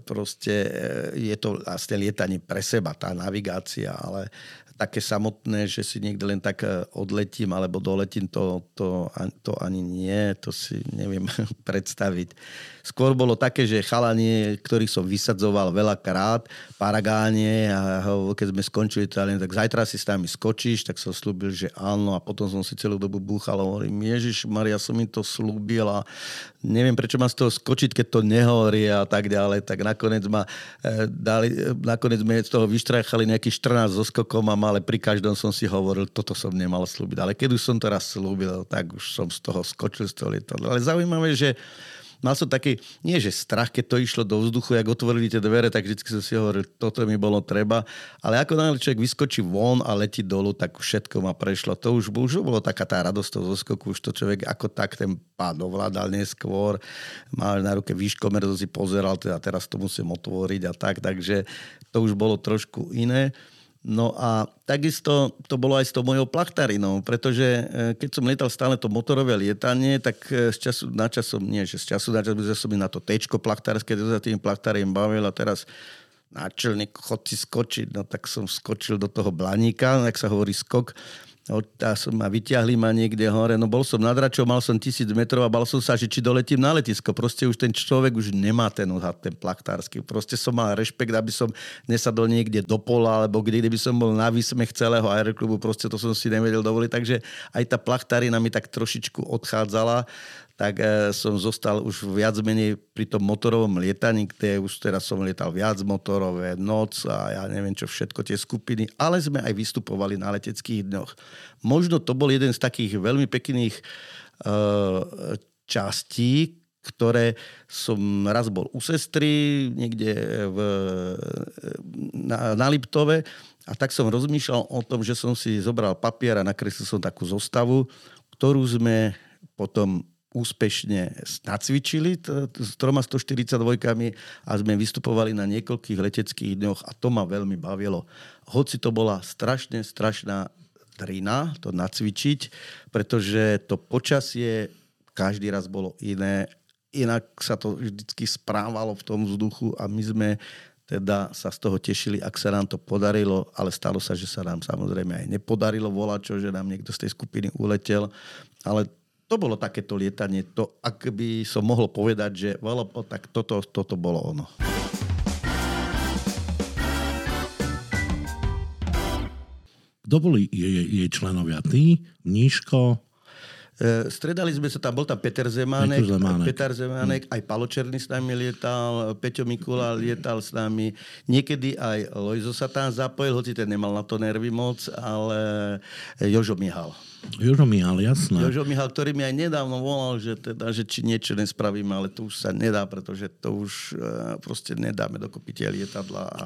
proste e, je to vlastne lietanie pre seba, tá navigácia, ale také samotné, že si niekde len tak e, odletím alebo doletím, to, to, to ani nie, to si neviem [laughs] predstaviť. Skôr bolo také, že chalanie, ktorých som vysadzoval veľakrát, paragáne a keď sme skončili to, tak zajtra si s nami skočíš, tak som slúbil, že áno a potom som si celú dobu búchal a hovorím, Ježiš Maria, som mi to slúbil a neviem, prečo mám z toho skočiť, keď to nehorí a tak ďalej, tak nakoniec ma e, dali, nakoniec sme z toho vyštrachali nejaký 14 so skokom a ale pri každom som si hovoril, toto som nemal slúbiť. Ale keď už som to raz slúbil, tak už som z toho skočil z toho lietadla. Ale zaujímavé, že mal som taký, nie že strach, keď to išlo do vzduchu, jak otvorili tie dvere, tak vždy som si hovoril, toto mi bolo treba. Ale ako náhle človek vyskočí von a letí dolu, tak všetko ma prešlo. To už, už bolo taká tá radosť toho zoskoku, už to človek ako tak ten pád ovládal neskôr. Mal na ruke výškomer, to si pozeral, teda teraz to musím otvoriť a tak, takže to už bolo trošku iné. No a takisto to bolo aj s tou mojou plachtarinou, pretože e, keď som lietal stále to motorové lietanie, tak e, z času na čas som, nie že z času na čas, som na to tečko plachtárske, to za tým plachtariem bavil a teraz náčelník, chod si skočiť, no tak som skočil do toho blaníka, jak sa hovorí skok, a som ma vyťahli ma niekde hore, no bol som nad račou, mal som tisíc metrov a bal som sa, že či doletím na letisko. Proste už ten človek už nemá ten odhad, ten plachtársky. Proste som mal rešpekt, aby som nesadol niekde do pola, alebo kde, by som bol na výsmech celého aeroklubu, proste to som si nevedel dovoliť. Takže aj tá plachtarina mi tak trošičku odchádzala tak e, som zostal už viac menej pri tom motorovom lietaní, kde už teraz som lietal viac motorové, noc a ja neviem čo všetko, tie skupiny, ale sme aj vystupovali na leteckých dňoch. Možno to bol jeden z takých veľmi pekných uh, častí, ktoré som raz bol u sestry niekde v, na, na Liptove a tak som rozmýšľal o tom, že som si zobral papier a nakreslil som takú zostavu, ktorú sme potom úspešne nacvičili s troma 142 a sme vystupovali na niekoľkých leteckých dňoch a to ma veľmi bavilo. Hoci to bola strašne, strašná drina to nacvičiť, pretože to počasie každý raz bolo iné, inak sa to vždycky správalo v tom vzduchu a my sme teda sa z toho tešili, ak sa nám to podarilo, ale stalo sa, že sa nám samozrejme aj nepodarilo volať, čo, že nám niekto z tej skupiny uletel, ale to bolo takéto lietanie. To, ak by som mohol povedať, že volo, tak toto, toto bolo ono. Kto boli jej, jej členovia? Ty, Níško, e, Stredali sme sa tam, bol tam Peter Zemánek, Zemánek. Peter Zemánek, aj Palo Černý s nami lietal, Peťo Mikula lietal s nami, niekedy aj Lojzo sa tam zapojil, hoci ten nemal na to nervy moc, ale Jožo Mihal. Jožo Mihal, jasné. Jožo Mihal, ktorý mi aj nedávno volal, že, teda, že či niečo nespravíme, ale to už sa nedá, pretože to už uh, proste nedáme dokopy tie lietadla. A,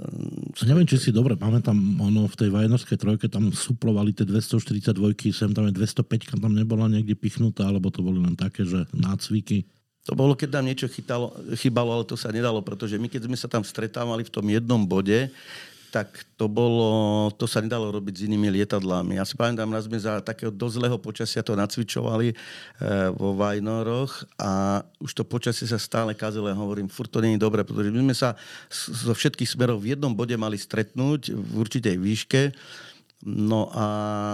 um, neviem, či si dobre pamätám, ono v tej Vajnorskej trojke tam suplovali tie 242, sem tam je 205, tam nebola niekde pichnutá, alebo to boli len také, že nácviky. To bolo, keď nám niečo chytalo, chybalo, ale to sa nedalo, pretože my keď sme sa tam stretávali v tom jednom bode, tak to bolo, to sa nedalo robiť s inými lietadlami. Ja si pamätám, raz sme za takého dosť zlého počasia to nacvičovali e, vo Vajnoroch a už to počasie sa stále kazilo. Ja hovorím, furt to nie je dobré, pretože my sme sa zo všetkých smerov v jednom bode mali stretnúť v určitej výške. No a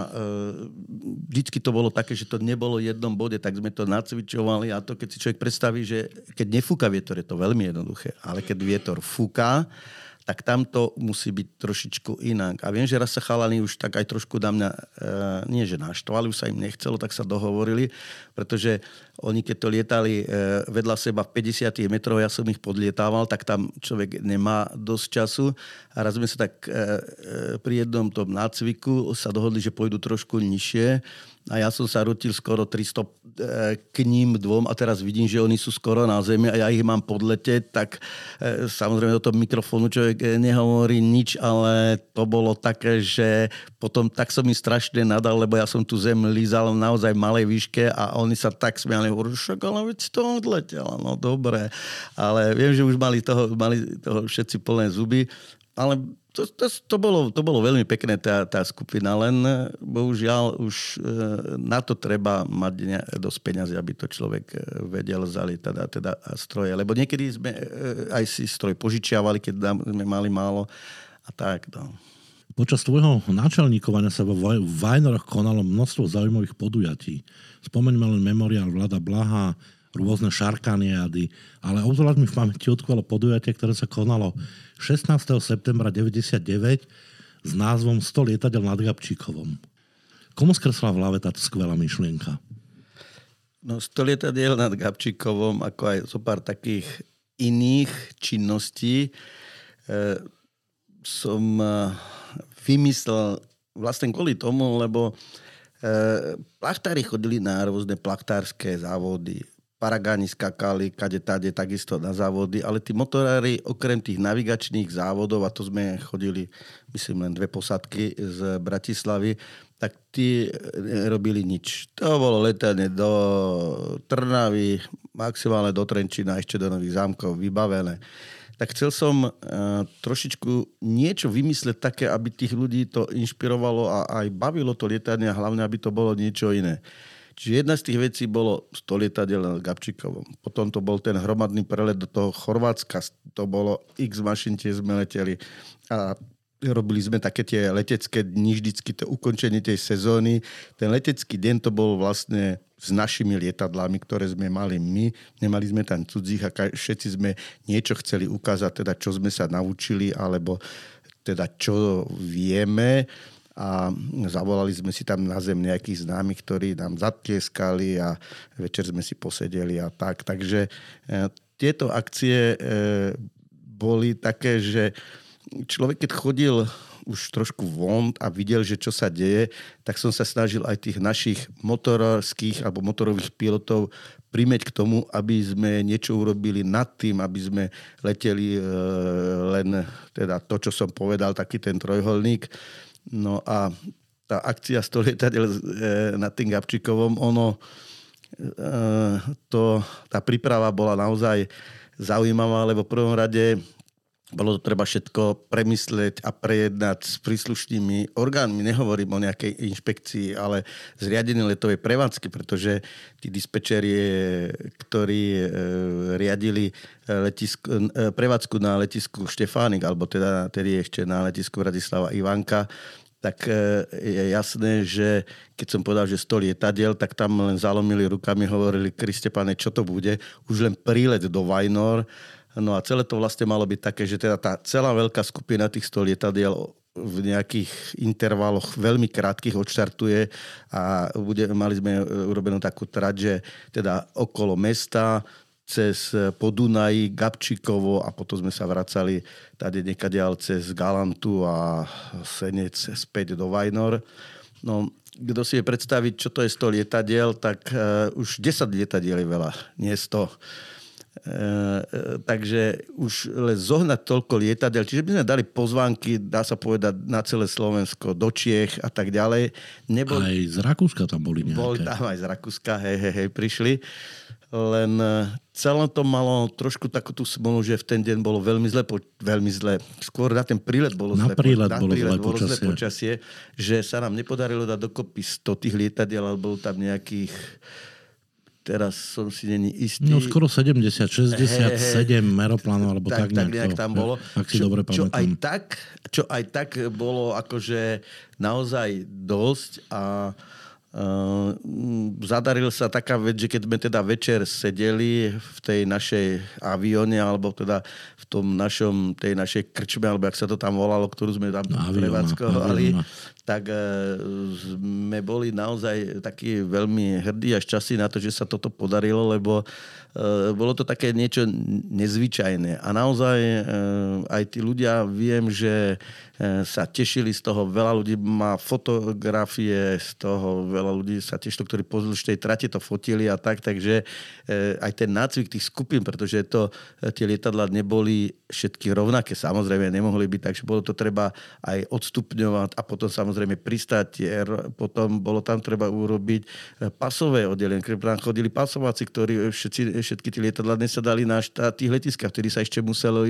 e, vždycky to bolo také, že to nebolo v jednom bode, tak sme to nacvičovali a to, keď si človek predstaví, že keď nefúka vietor, je to veľmi jednoduché, ale keď vietor fúka, tak tam to musí byť trošičku inak. A viem, že raz sa chalani už tak aj trošku na mňa, e, nie že naštvali, už sa im nechcelo, tak sa dohovorili, pretože oni keď to lietali e, vedľa seba v 50 metrov, ja som ich podlietával, tak tam človek nemá dosť času. A raz sme sa tak e, e, pri jednom tom nácviku sa dohodli, že pôjdu trošku nižšie a ja som sa rutil skoro 300 e, k ním dvom a teraz vidím, že oni sú skoro na zemi a ja ich mám podleteť, tak e, samozrejme do toho mikrofónu človek e, nehovorí nič, ale to bolo také, že potom tak som mi strašne nadal, lebo ja som tu zem lízal v naozaj malej výške a oni sa tak smiali, však ale veď to odletela, no dobre. Ale viem, že už mali toho, mali toho všetci plné zuby, ale to, to, to, bolo, to bolo veľmi pekné, tá, tá skupina, len e, bohužiaľ už e, na to treba mať ne, dosť peňazí, aby to človek e, vedel zali teda, teda stroje. Lebo niekedy sme aj si stroj požičiavali, keď sme mali málo a tak. No. Počas tvojho náčelníkovania sa vo Vajnoroch konalo množstvo zaujímavých podujatí. Spomeňme len memoriál Vlada Blaha, rôzne šarkaniády, ale obzvlášť mi v pamäti odkvalo podujatie, ktoré sa konalo 16. septembra 99 s názvom 100 lietadel nad Gabčíkovom. Komu skresla v hlave táto skvelá myšlienka? No 100 lietadiel nad Gabčíkovom, ako aj zo pár takých iných činností, e, som e, vymyslel vlastne kvôli tomu, lebo e, plachtári chodili na rôzne plachtárske závody Paragáni skakali, kade tade, takisto na závody, ale tí motorári, okrem tých navigačných závodov, a to sme chodili, myslím, len dve posadky z Bratislavy, tak tí robili nič. To bolo letanie do Trnavy, maximálne do Trenčina, ešte do Nových zámkov, vybavené. Tak chcel som uh, trošičku niečo vymysleť také, aby tých ľudí to inšpirovalo a aj bavilo to lietanie a hlavne, aby to bolo niečo iné. Čiže jedna z tých vecí bolo 100 lietadiel na Gabčíkovom. Potom to bol ten hromadný prelet do toho Chorvátska. To bolo x mašín, tie sme leteli. A robili sme také tie letecké dni, vždycky to ukončenie tej sezóny. Ten letecký deň to bol vlastne s našimi lietadlami, ktoré sme mali my. Nemali sme tam cudzích a všetci sme niečo chceli ukázať, teda čo sme sa naučili, alebo teda čo vieme a zavolali sme si tam na zem nejakých známych, ktorí nám zatlieskali a večer sme si posedeli a tak. Takže e, tieto akcie e, boli také, že človek keď chodil už trošku von a videl, že čo sa deje, tak som sa snažil aj tých našich motorských alebo motorových pilotov primeť k tomu, aby sme niečo urobili nad tým, aby sme leteli e, len teda to, čo som povedal, taký ten trojholník No a tá akcia 100 lietadiel e, nad tým Gabčíkovom, ono, e, to, tá príprava bola naozaj zaujímavá, lebo v prvom rade bolo to treba všetko premyslieť a prejednať s príslušnými orgánmi. Nehovorím o nejakej inšpekcii, ale zriadenie letovej prevádzky, pretože tí dispečeri, ktorí e, riadili letisku, e, prevádzku na letisku Štefánik, alebo teda tedy ešte na letisku Bratislava Ivanka, tak e, je jasné, že keď som povedal, že 100 lietadiel, tak tam len zalomili rukami, hovorili, Kriste pane, čo to bude? Už len prílet do Vajnor, No a celé to vlastne malo byť také, že teda tá celá veľká skupina tých 100 lietadiel v nejakých intervaloch veľmi krátkých odštartuje a bude, mali sme urobenú takú trať, že teda okolo mesta, cez Podunaj, Gabčíkovo a potom sme sa vracali tady nekadiaľ cez Galantu a Senec späť do Vajnor. No, kto si je predstaviť, čo to je 100 lietadiel, tak uh, už 10 lietadiel je veľa, nie 100. E, e, takže už len zohnať toľko lietadiel, čiže by sme dali pozvánky, dá sa povedať, na celé Slovensko, do Čiech a tak ďalej. Nebol... Aj z Rakúska tam boli nejaké. Boli tam aj z Rakúska, hej, hej, hej, prišli. Len e, celé to malo trošku takú tú smolu, že v ten deň bolo veľmi zle, po, veľmi zle. Skôr na ten prílet bolo na zle. Prílet na bolo, prílet zle, bolo počasie. zle počasie. Že sa nám nepodarilo dať dokopy 100 tých lietadiel, ale bolo tam nejakých teraz som si není istý. No skoro 70, 67 hey, meroplánov, alebo tak, tak, nejak, tak nejak tam bolo. Ak si čo, dobre čo aj, tak, čo aj tak bolo akože naozaj dosť a Uh, zadaril sa taká vec, že keď sme teda večer sedeli v tej našej avióne, alebo teda v tom našom, tej našej krčme, alebo jak sa to tam volalo, ktorú sme tam prevádzkovali, tak uh, sme boli naozaj takí veľmi hrdí a šťastní na to, že sa toto podarilo, lebo uh, bolo to také niečo nezvyčajné. A naozaj aj tí ľudia, viem, že sa tešili z toho, veľa ľudí má fotografie z toho, veľa ľudí sa tešilo, ktorí pozdĺž tej trate to fotili a tak, takže aj ten nácvik tých skupín, pretože to, tie lietadla neboli všetky rovnaké, samozrejme nemohli byť, takže bolo to treba aj odstupňovať a potom samozrejme pristať, potom bolo tam treba urobiť pasové oddelenie, tam chodili pasováci, ktorí všetci, všetky tie lietadla nesadali na štát, tých letiskách, vtedy sa ešte muselo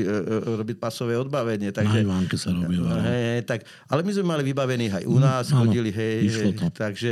robiť pasové odbavenie. Takže, na sa robilo hej, tak, ale my sme mali vybavených aj u mm, nás, mm, chodili, hej, hej takže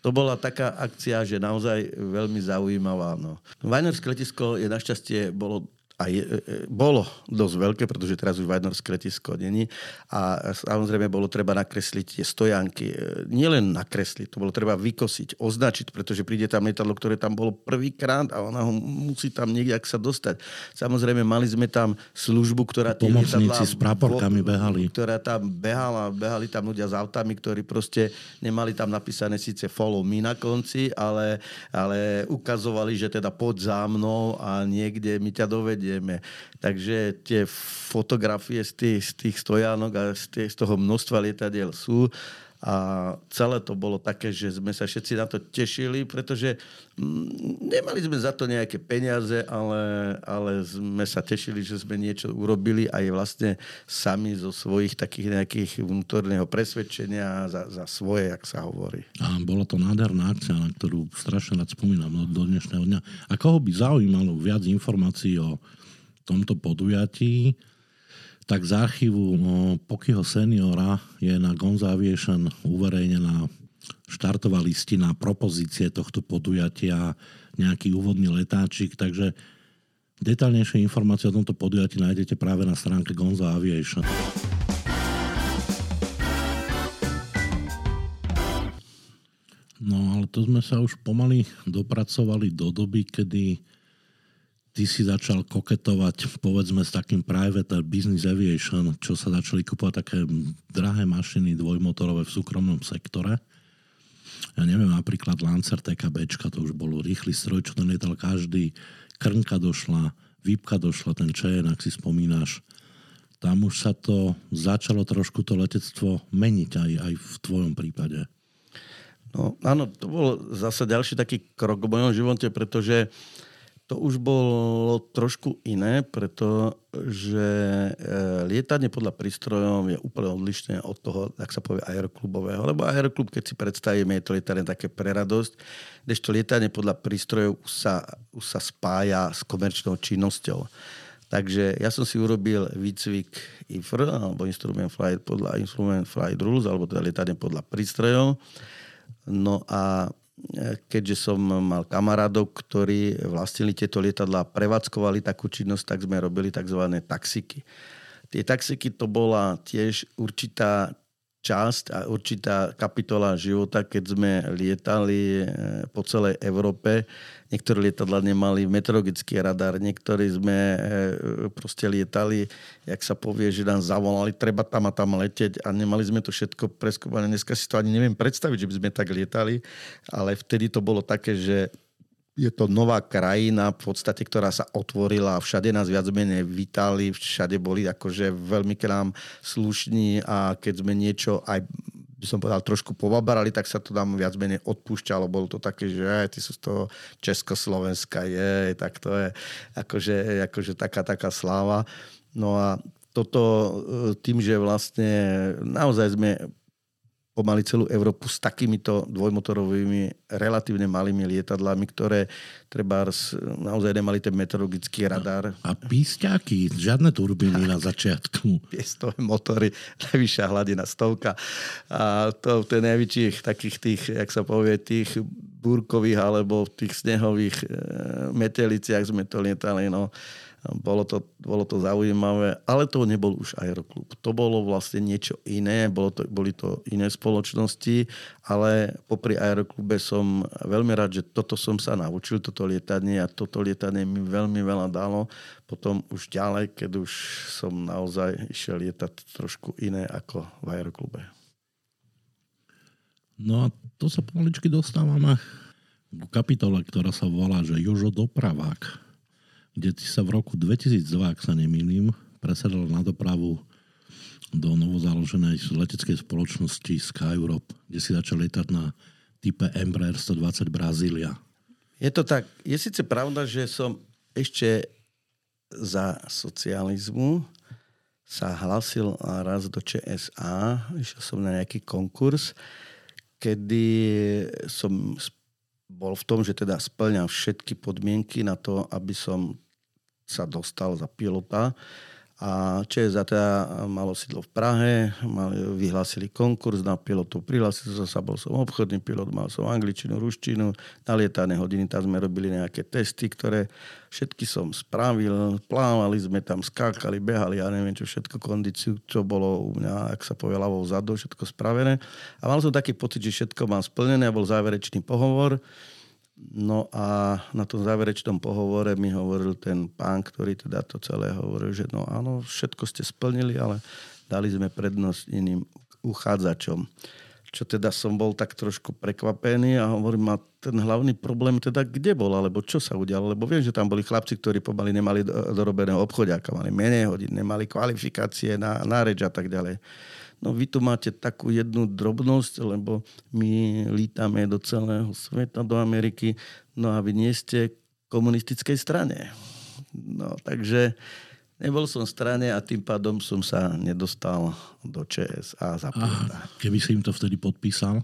to bola taká akcia, že naozaj veľmi zaujímavá. No. Vajnorské letisko je našťastie bolo a je, e, e, bolo dosť veľké, pretože teraz už Vajnorské letisko není. A samozrejme bolo treba nakresliť tie stojanky. E, nielen nakresliť, to bolo treba vykosiť, označiť, pretože príde tam lietadlo, ktoré tam bolo prvýkrát a ona ho musí tam niekde sa dostať. Samozrejme, mali sme tam službu, ktorá... Pomocníci s praporkami behali. Ktorá tam behala, behali tam ľudia s autami, ktorí proste nemali tam napísané síce follow me na konci, ale, ale ukazovali, že teda poď za mnou a niekde mi ťa dovedie ideme. Takže tie fotografie z tých, z tých stojánok a z, tých, z toho množstva lietadiel sú a celé to bolo také, že sme sa všetci na to tešili, pretože mm, nemali sme za to nejaké peniaze, ale, ale sme sa tešili, že sme niečo urobili aj vlastne sami zo svojich takých nejakých vnútorného presvedčenia za, za svoje, jak sa hovorí. A bola to nádherná akcia, na ktorú strašne rád spomínam do dnešného dňa. A koho by zaujímalo viac informácií o tomto podujatí, tak z archívu no, Pokyho seniora je na Gonza uverejnená štartová listina, propozície tohto podujatia, nejaký úvodný letáčik, takže detaľnejšie informácie o tomto podujatí nájdete práve na stránke Gonza Aviation. No ale to sme sa už pomaly dopracovali do doby, kedy ty si začal koketovať povedzme s takým private business aviation, čo sa začali kupovať také drahé mašiny dvojmotorové v súkromnom sektore. Ja neviem, napríklad Lancer TKB, to už bol rýchly stroj, čo ten lietal každý. Krnka došla, Výpka došla, ten Čejen, ak si spomínaš. Tam už sa to začalo trošku to letectvo meniť aj, aj v tvojom prípade. No áno, to bol zase ďalší taký krok v mojom živote, pretože uh, to už bolo trošku iné, pretože e, lietanie podľa prístrojov je úplne odlišné od toho, ak sa povie aeroklubového. Lebo aeroklub, keď si predstavíme, je to lietanie také pre radosť, kdežto lietanie podľa prístrojov už sa, už sa spája s komerčnou činnosťou. Takže ja som si urobil výcvik IFR, alebo Instrument Flight podľa Instrument Flight Rules, alebo teda lietanie podľa prístrojov. No a keďže som mal kamarádov, ktorí vlastnili tieto lietadla, prevádzkovali takú činnosť, tak sme robili tzv. taxiky. Tie taxiky to bola tiež určitá časť a určitá kapitola života, keď sme lietali eh, po celej Európe. Niektoré lietadla nemali meteorologický radar, niektorí sme eh, proste lietali, jak sa povie, že nám zavolali, treba tam a tam leteť a nemali sme to všetko preskúmané. Dneska si to ani neviem predstaviť, že by sme tak lietali, ale vtedy to bolo také, že je to nová krajina v podstate, ktorá sa otvorila a všade nás viac menej vítali, všade boli akože veľmi k nám slušní a keď sme niečo aj by som povedal, trošku povabarali, tak sa to tam viac menej odpúšťalo. Bolo to také, že aj, ty sú z toho Československa, je, tak to je akože, akože taká, taká sláva. No a toto e, tým, že vlastne naozaj sme pomaly celú Európu s takýmito dvojmotorovými relatívne malými lietadlami, ktoré treba naozaj nemali ten meteorologický radar. A písťaky, žiadne turbíny na začiatku. [laughs] Piestové motory, [laughs] najvyššia hladina stovka. A to, to je najväčších takých tých, jak sa povie, tých búrkových alebo v tých snehových e, meteliciach sme to lietali. No. Bolo to, bolo to zaujímavé, ale to nebol už aeroklub. To bolo vlastne niečo iné, bolo to, boli to iné spoločnosti, ale popri aeroklube som veľmi rád, že toto som sa naučil, toto lietanie a toto lietanie mi veľmi veľa dalo. Potom už ďalej, keď už som naozaj išiel lietať trošku iné ako v aeroklube. No a to sa pomaličky dostávame k kapitole, ktorá sa volá, že Jožo Dopravák kde sa v roku 2002, ak sa nemýlim, presadal na dopravu do novozaloženej leteckej spoločnosti Sky Europe, kde si začal lietať na type Embraer 120 Brazília. Je to tak. Je síce pravda, že som ešte za socializmu sa hlasil raz do ČSA, išiel som na nejaký konkurs, kedy som bol v tom, že teda splňam všetky podmienky na to, aby som sa dostal za pilota. A ČSA teda malo sídlo v Prahe, mali, vyhlásili konkurs na pilotov, prihlásil som sa, bol som obchodný pilot, mal som angličinu, ruštinu, na lietané hodiny, tam sme robili nejaké testy, ktoré všetky som spravil, plávali sme tam, skákali, behali, ja neviem čo, všetko kondíciu, čo bolo u mňa, ak sa povie ľavou zadu, všetko spravené. A mal som taký pocit, že všetko mám splnené a bol záverečný pohovor No a na tom záverečnom pohovore mi hovoril ten pán, ktorý teda to celé hovoril, že no áno, všetko ste splnili, ale dali sme prednosť iným uchádzačom. Čo teda som bol tak trošku prekvapený a hovorím, a ten hlavný problém teda kde bol, alebo čo sa udialo, lebo viem, že tam boli chlapci, ktorí pomaly nemali dorobeného obchodiaka, mali menej hodín, nemali kvalifikácie na, na reč a tak ďalej. No vy tu máte takú jednu drobnosť, lebo my lítame do celého sveta, do Ameriky, no a vy nie ste komunistickej strane. No takže nebol som v strane a tým pádom som sa nedostal do ČSA za Keby si im to vtedy podpísal?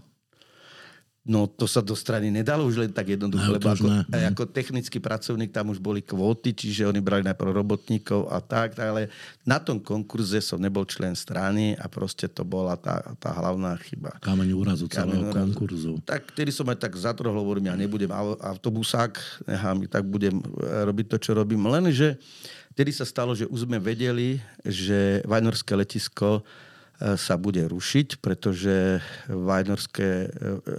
No to sa do strany nedalo už len tak jednoducho, no, lebo ako, aj ako technický pracovník tam už boli kvóty, čiže oni brali najprv robotníkov a tak, ale na tom konkurze som nebol člen strany a proste to bola tá, tá hlavná chyba. Kameň úrazu celého úrazu. konkurzu. Tak, ktorý som aj tak zatrhol, hovorím, ja nebudem autobusák, nechám, tak budem e, robiť to, čo robím. Lenže vtedy sa stalo, že už sme vedeli, že Vajnorské letisko sa bude rušiť, pretože Vajnorské e,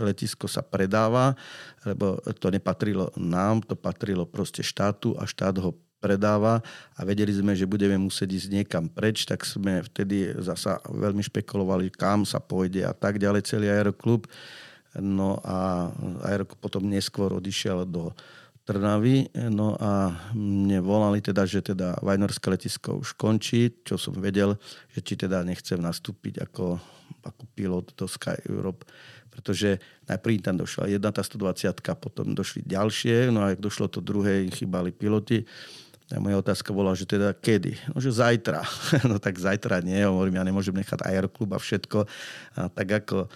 letisko sa predáva, lebo to nepatrilo nám, to patrilo proste štátu a štát ho predáva a vedeli sme, že budeme musieť ísť niekam preč, tak sme vtedy zasa veľmi špekulovali, kam sa pôjde a tak ďalej celý aeroklub. No a aeroklub potom neskôr odišiel do Trnavy. No a mne volali teda, že teda Vajnorské letisko už končí, čo som vedel, že či teda nechcem nastúpiť ako, ako pilot do Sky Europe pretože najprv tam došla jedna tá 120, potom došli ďalšie, no a ak došlo to druhé, chýbali piloti. A moja otázka bola, že teda kedy? No, že zajtra. [laughs] no tak zajtra nie, hovorím, ja nemôžem nechať aeroklub a všetko. A tak ako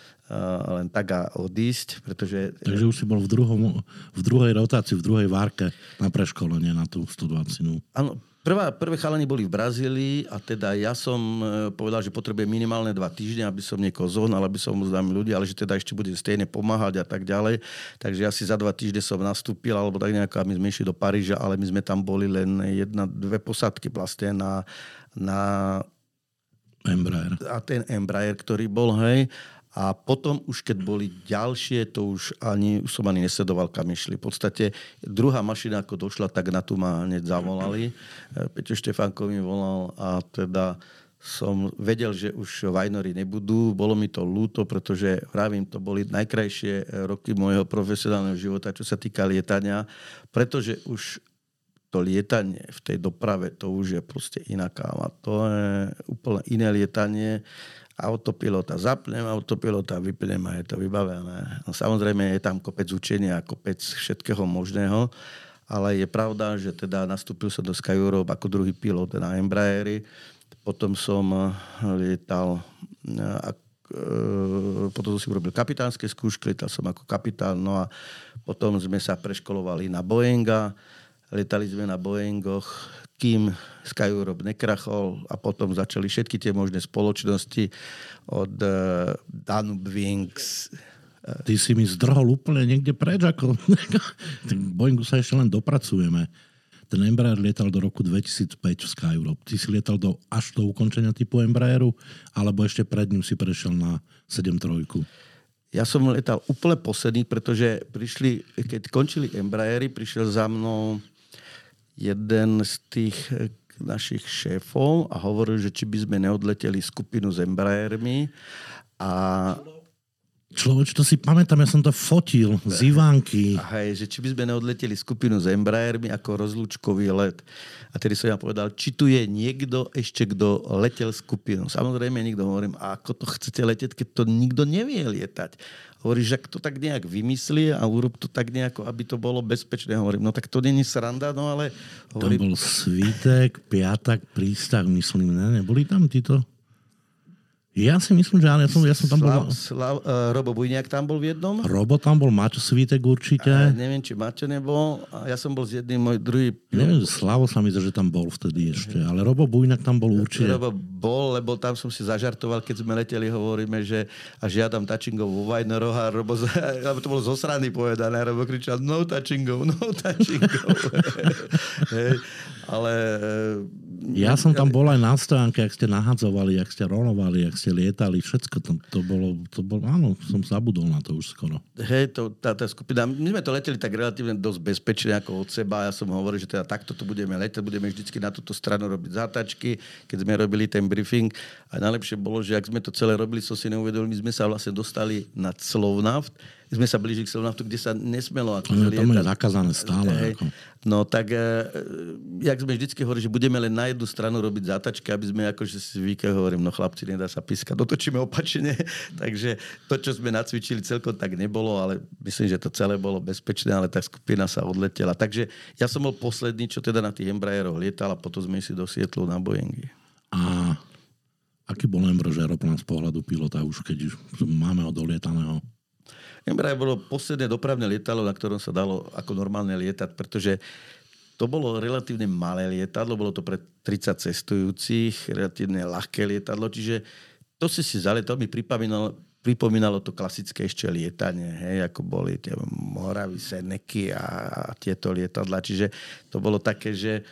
len tak a odísť, pretože... Takže už si bol v, druhom, v druhej rotácii, v druhej várke na preškolenie na tú 120. Áno, Prvá, prvé chalani boli v Brazílii a teda ja som e, povedal, že potrebujem minimálne dva týždne, aby som niekoho zohnal, aby som mu známy ľudí, ale že teda ešte budem stejne pomáhať a tak ďalej. Takže ja si za dva týždne som nastúpil, alebo tak nejako, my sme išli do Paríža, ale my sme tam boli len jedna, dve posadky vlastne na, na Embraer. A ten Embraer, ktorý bol, hej. A potom už keď boli ďalšie, to už ani, už som ani nesledoval, kam išli. V podstate druhá mašina, ako došla, tak na tu ma hneď zavolali. E, Peťo Štefánko mi volal a teda som vedel, že už Vajnory nebudú. Bolo mi to ľúto, pretože vravím, to boli najkrajšie roky môjho profesionálneho života, čo sa týka lietania, pretože už to lietanie v tej doprave, to už je proste iná káma. To je úplne iné lietanie autopilota zapnem, autopilota vypnem a je to vybavené. No, samozrejme je tam kopec učenia, kopec všetkého možného, ale je pravda, že teda nastúpil som do Sky Europe ako druhý pilot na Embraeri, potom som eh, lietal eh, eh, potom som si urobil kapitánske skúšky, lietal som ako kapitán, no a potom sme sa preškolovali na Boeinga, lietali sme na Boeingoch kým Sky Europe nekrachol a potom začali všetky tie možné spoločnosti od uh, Danube Wings, Ty si mi zdrhol úplne niekde preč, ako [laughs] Boeingu sa ešte len dopracujeme. Ten Embraer lietal do roku 2005 v Skyrope. Ty si lietal do, až do ukončenia typu Embraeru, alebo ešte pred ním si prešiel na 7.3? Ja som letal úplne posledný, pretože prišli, keď končili Embraery, prišiel za mnou jeden z tých eh, našich šéfov a hovoril, že či by sme neodleteli skupinu s Embraermi a Človeč, to si pamätám, ja som to fotil z Ivánky. [laughs] Hej, že či by sme neodleteli skupinu s Embraermi ako rozlúčkový let. A tedy som ja povedal, či tu je niekto ešte, kto letel skupinu. Samozrejme, nikto hovorím, a ako to chcete letieť, keď to nikto nevie lietať. Hovoríš, že to tak nejak vymyslí a urob to tak nejako, aby to bolo bezpečné. Hovorím, no tak to není sranda, no ale... Hovorím... To bol Svítek, Piatak, Prístav, myslím, ne? Neboli tam títo? Ja si myslím, že áno, ja som, ja som tam Slav, bol... Slav, uh, Robo Bujniak tam bol v jednom. Robo tam bol, Maťo Svítek určite. A neviem, či Maťo nebol. A ja som bol s jedným, môj druhý... Neviem, Slavo sa mi zdá, že tam bol vtedy ešte. Ale Robo Bujniak tam bol určite. Robo bol, lebo tam som si zažartoval, keď sme leteli, hovoríme, že a žiadam tačingov vo Vajneroch a Robo, [laughs] lebo to bolo zo strany povedané, a Robo kričal, no tačingov, no tačingov. [laughs] ale ja som tam bol aj na stránke, ak ste nahadzovali, ak ste rolovali, ak ste lietali, všetko to, to bolo, to bolo, áno, som zabudol na to už skoro. Hej, to, tá, tá skupina, my sme to leteli tak relatívne dosť bezpečne ako od seba. Ja som hovoril, že teda takto to budeme letieť, budeme vždycky na túto stranu robiť zátačky, keď sme robili ten briefing. A najlepšie bolo, že ak sme to celé robili, som si neuvedomil, my sme sa vlastne dostali na Slovnaft, sme sa blížili k Slovnaftu, kde sa nesmelo ako no, tam je zakázané stále. Hej. Ako. No tak, e, jak sme vždycky hovorili, že budeme len na jednu stranu robiť zátačky, aby sme akože si zvykli, hovorím, no chlapci, nedá sa pískať, dotočíme opačne. [laughs] Takže to, čo sme nacvičili, celkom tak nebolo, ale myslím, že to celé bolo bezpečné, ale tá skupina sa odletela. Takže ja som bol posledný, čo teda na tých Embraeroch lietal a potom sme si do Sietlu na Boeingy. A aký bol Embraer aeroplán z pohľadu pilota už, keď už máme odolietaného? Embraer bolo posledné dopravné lietadlo, na ktorom sa dalo ako normálne lietať, pretože to bolo relatívne malé lietadlo, bolo to pre 30 cestujúcich, relatívne ľahké lietadlo, čiže to si si zaletal, mi pripomínalo, pripomínalo to klasické ešte lietanie, hej, ako boli tie Moravy, Seneky a, a tieto lietadla. Čiže to bolo také, že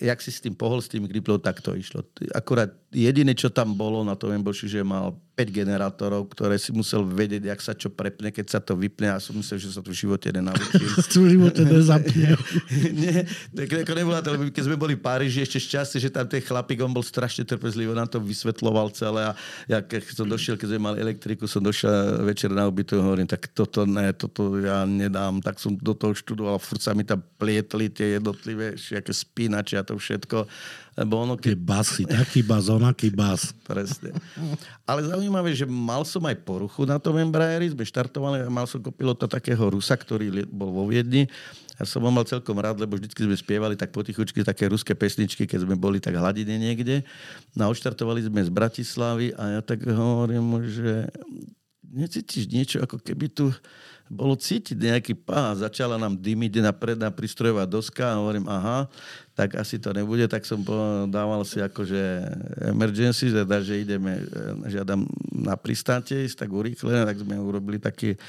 jak si s tým pohol, s tým griplom, tak to išlo. Akurát jediné, čo tam bolo na tom Emboši, že mal 5 generátorov, ktoré si musel vedieť, jak sa čo prepne, keď sa to vypne a som myslel, že sa to v živote nenaučil. [laughs] to v živote nezapne. [laughs] Nie, ako nebola to, lebo keď sme boli v Páriži, ešte šťastie, že tam ten chlapík, on bol strašne trpezlivý, nám to vysvetloval celé a ja keď som došiel, keď sme mali elektriku, som došiel večer na obytu a hovorím, tak toto ne, toto ja nedám, tak som do toho študoval, furt sa mi tam plietli tie jednotlivé, aké spínače a to všetko lebo ono, keď... basy, taký bas, onaký bas. [laughs] Presne. Ale zaujímavé, že mal som aj poruchu na tom Embraeri, sme štartovali a mal som kopilota takého Rusa, ktorý bol vo Viedni. Ja som ho mal celkom rád, lebo vždycky sme spievali tak potichučky také ruské pesničky, keď sme boli tak hladine niekde. No odštartovali sme z Bratislavy a ja tak hovorím, že necítiš niečo, ako keby tu bolo cítiť nejaký pás, začala nám dymiť na predná prístrojová doska a hovorím, aha, tak asi to nebude, tak som dával si akože emergency, teda, že ideme, e, žiadam na pristáte ísť, tak urýchlené, tak sme urobili taký,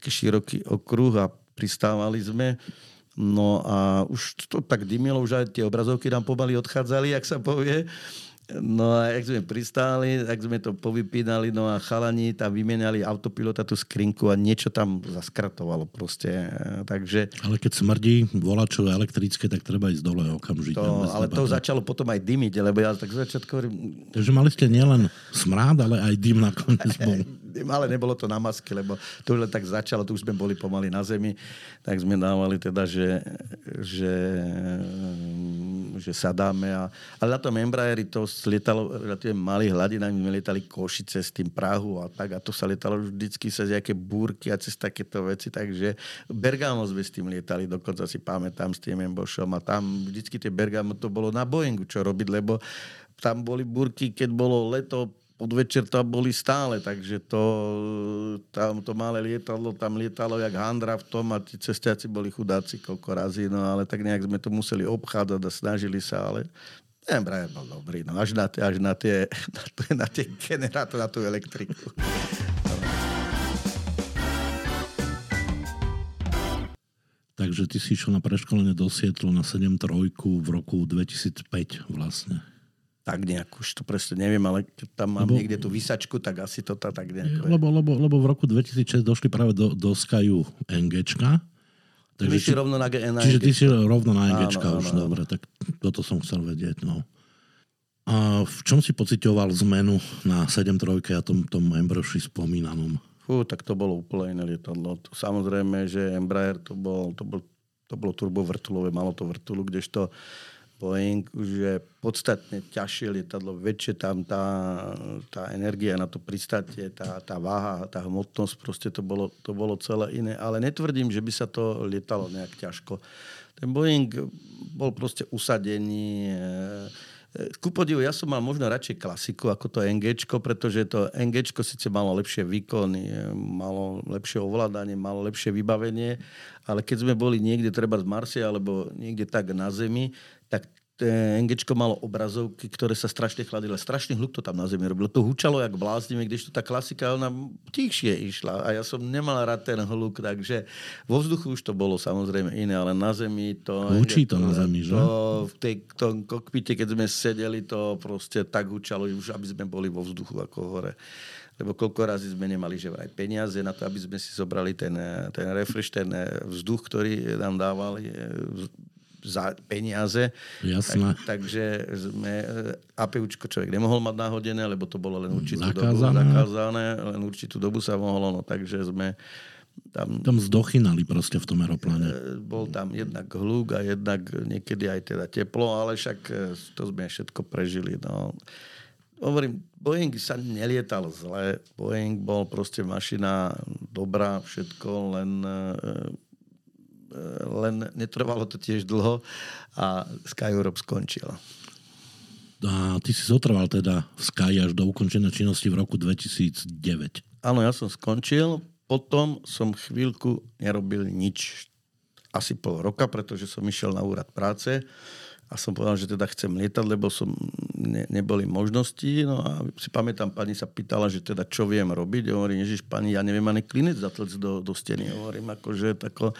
taký široký okruh a pristávali sme. No a už to tak dymilo, už aj tie obrazovky nám pomaly odchádzali, jak sa povie. No a jak sme pristáli, tak sme to povypínali, no a chalani tam vymenali autopilota tú skrinku a niečo tam zaskratovalo proste. Takže... Ale keď smrdí volačové elektrické, tak treba ísť dole okamžite. To, ale to začalo potom aj dymiť, lebo ja tak začiatku. Takže mali ste nielen smrád, ale aj dym nakoniec [laughs] bol. [laughs] ale nebolo to na maske, lebo to už tak začalo, tu už sme boli pomaly na zemi, tak sme dávali teda, že, že, že sadáme. A, ale na tom Embraeri to lietalo relatívne malých hladinách, my lietali Košice s tým Prahu a tak a to sa lietalo vždycky cez nejaké búrky a cez takéto veci, takže Bergamo sme s tým lietali, dokonca si pamätám s tým Embošom a tam vždycky tie Bergamo to bolo na Boeingu čo robiť, lebo tam boli búrky, keď bolo leto, podvečer tam boli stále, takže to, tam to malé lietadlo, tam lietalo jak handra v tom a tí cestiaci boli chudáci koľko razy, no ale tak nejak sme to museli obchádzať a snažili sa, ale ten Brian bol dobrý, no až na, až na tie, [laughs] na, na tie generátor, na tú elektriku. Takže ty si išiel na preškolenie do Sietlu na 7.3 v roku 2005 vlastne. Tak nejak, už to presne neviem, ale keď tam mám lebo, niekde tú vysačku, tak asi to tá, tak nejako lebo, lebo, lebo v roku 2006 došli práve do, do Skyu NGčka. Takže si rovno na, na Čiže ty si rovno na NGčka áno, už, áno. dobre, tak toto som chcel vedieť, no. A v čom si pocitoval zmenu na 7.3 a tom, tom Embroši spomínanom? Fú, tak to bolo úplne iné lietadlo. Samozrejme, že Embraer to bol, to bol, to bolo turbovrtulové, malo to vrtulu, kdežto Boeing už je podstatne ťažšie lietadlo, väčšie tam tá, tá energia na to pristatie, tá, tá váha, tá hmotnosť, proste to bolo, to bolo celé iné. Ale netvrdím, že by sa to lietalo nejak ťažko. Ten Boeing bol proste usadený, e, ku podivu, ja som mal možno radšej klasiku ako to NG, pretože to NG síce malo lepšie výkony, malo lepšie ovládanie, malo lepšie vybavenie, ale keď sme boli niekde treba z Marsie alebo niekde tak na Zemi, tak NG malo obrazovky, ktoré sa strašne chladili. Strašný hluk to tam na zemi robilo. To hučalo jak bláznime, když to tá klasika, ona tichšie išla. A ja som nemal rád ten hluk, takže vo vzduchu už to bolo samozrejme iné, ale na zemi to... Hučí to, na zemi, že? To, v tej, tom kokpite, keď sme sedeli, to proste tak hučalo, už aby sme boli vo vzduchu ako hore lebo koľko razy sme nemali že aj peniaze na to, aby sme si zobrali ten, ten refresh, ten vzduch, ktorý nám dávali za peniaze. Jasné. Tak, takže sme, eh, APUčko človek nemohol mať nahodené, lebo to bolo len určitú zakázané. dobu zakázané, len určitú dobu sa mohlo, no takže sme tam... Tam zdochinali proste v tom aeropláne. Eh, bol tam jednak hluk a jednak niekedy aj teda teplo, ale však eh, to sme všetko prežili. No. Hovorím, Boeing sa nelietal zle. Boeing bol proste mašina dobrá, všetko, len len netrvalo to tiež dlho a Sky Europe skončil. A ty si zotrval teda v Sky až do ukončenia činnosti v roku 2009. Áno, ja som skončil, potom som chvíľku nerobil nič. Asi pol roka, pretože som išiel na úrad práce a som povedal, že teda chcem lietať, lebo som, ne, neboli možnosti. No a si pamätám, pani sa pýtala, že teda čo viem robiť. Ja hovorím, ježiš, pani, ja neviem ani klinec zatlc do, do steny. Hovorím, akože tako,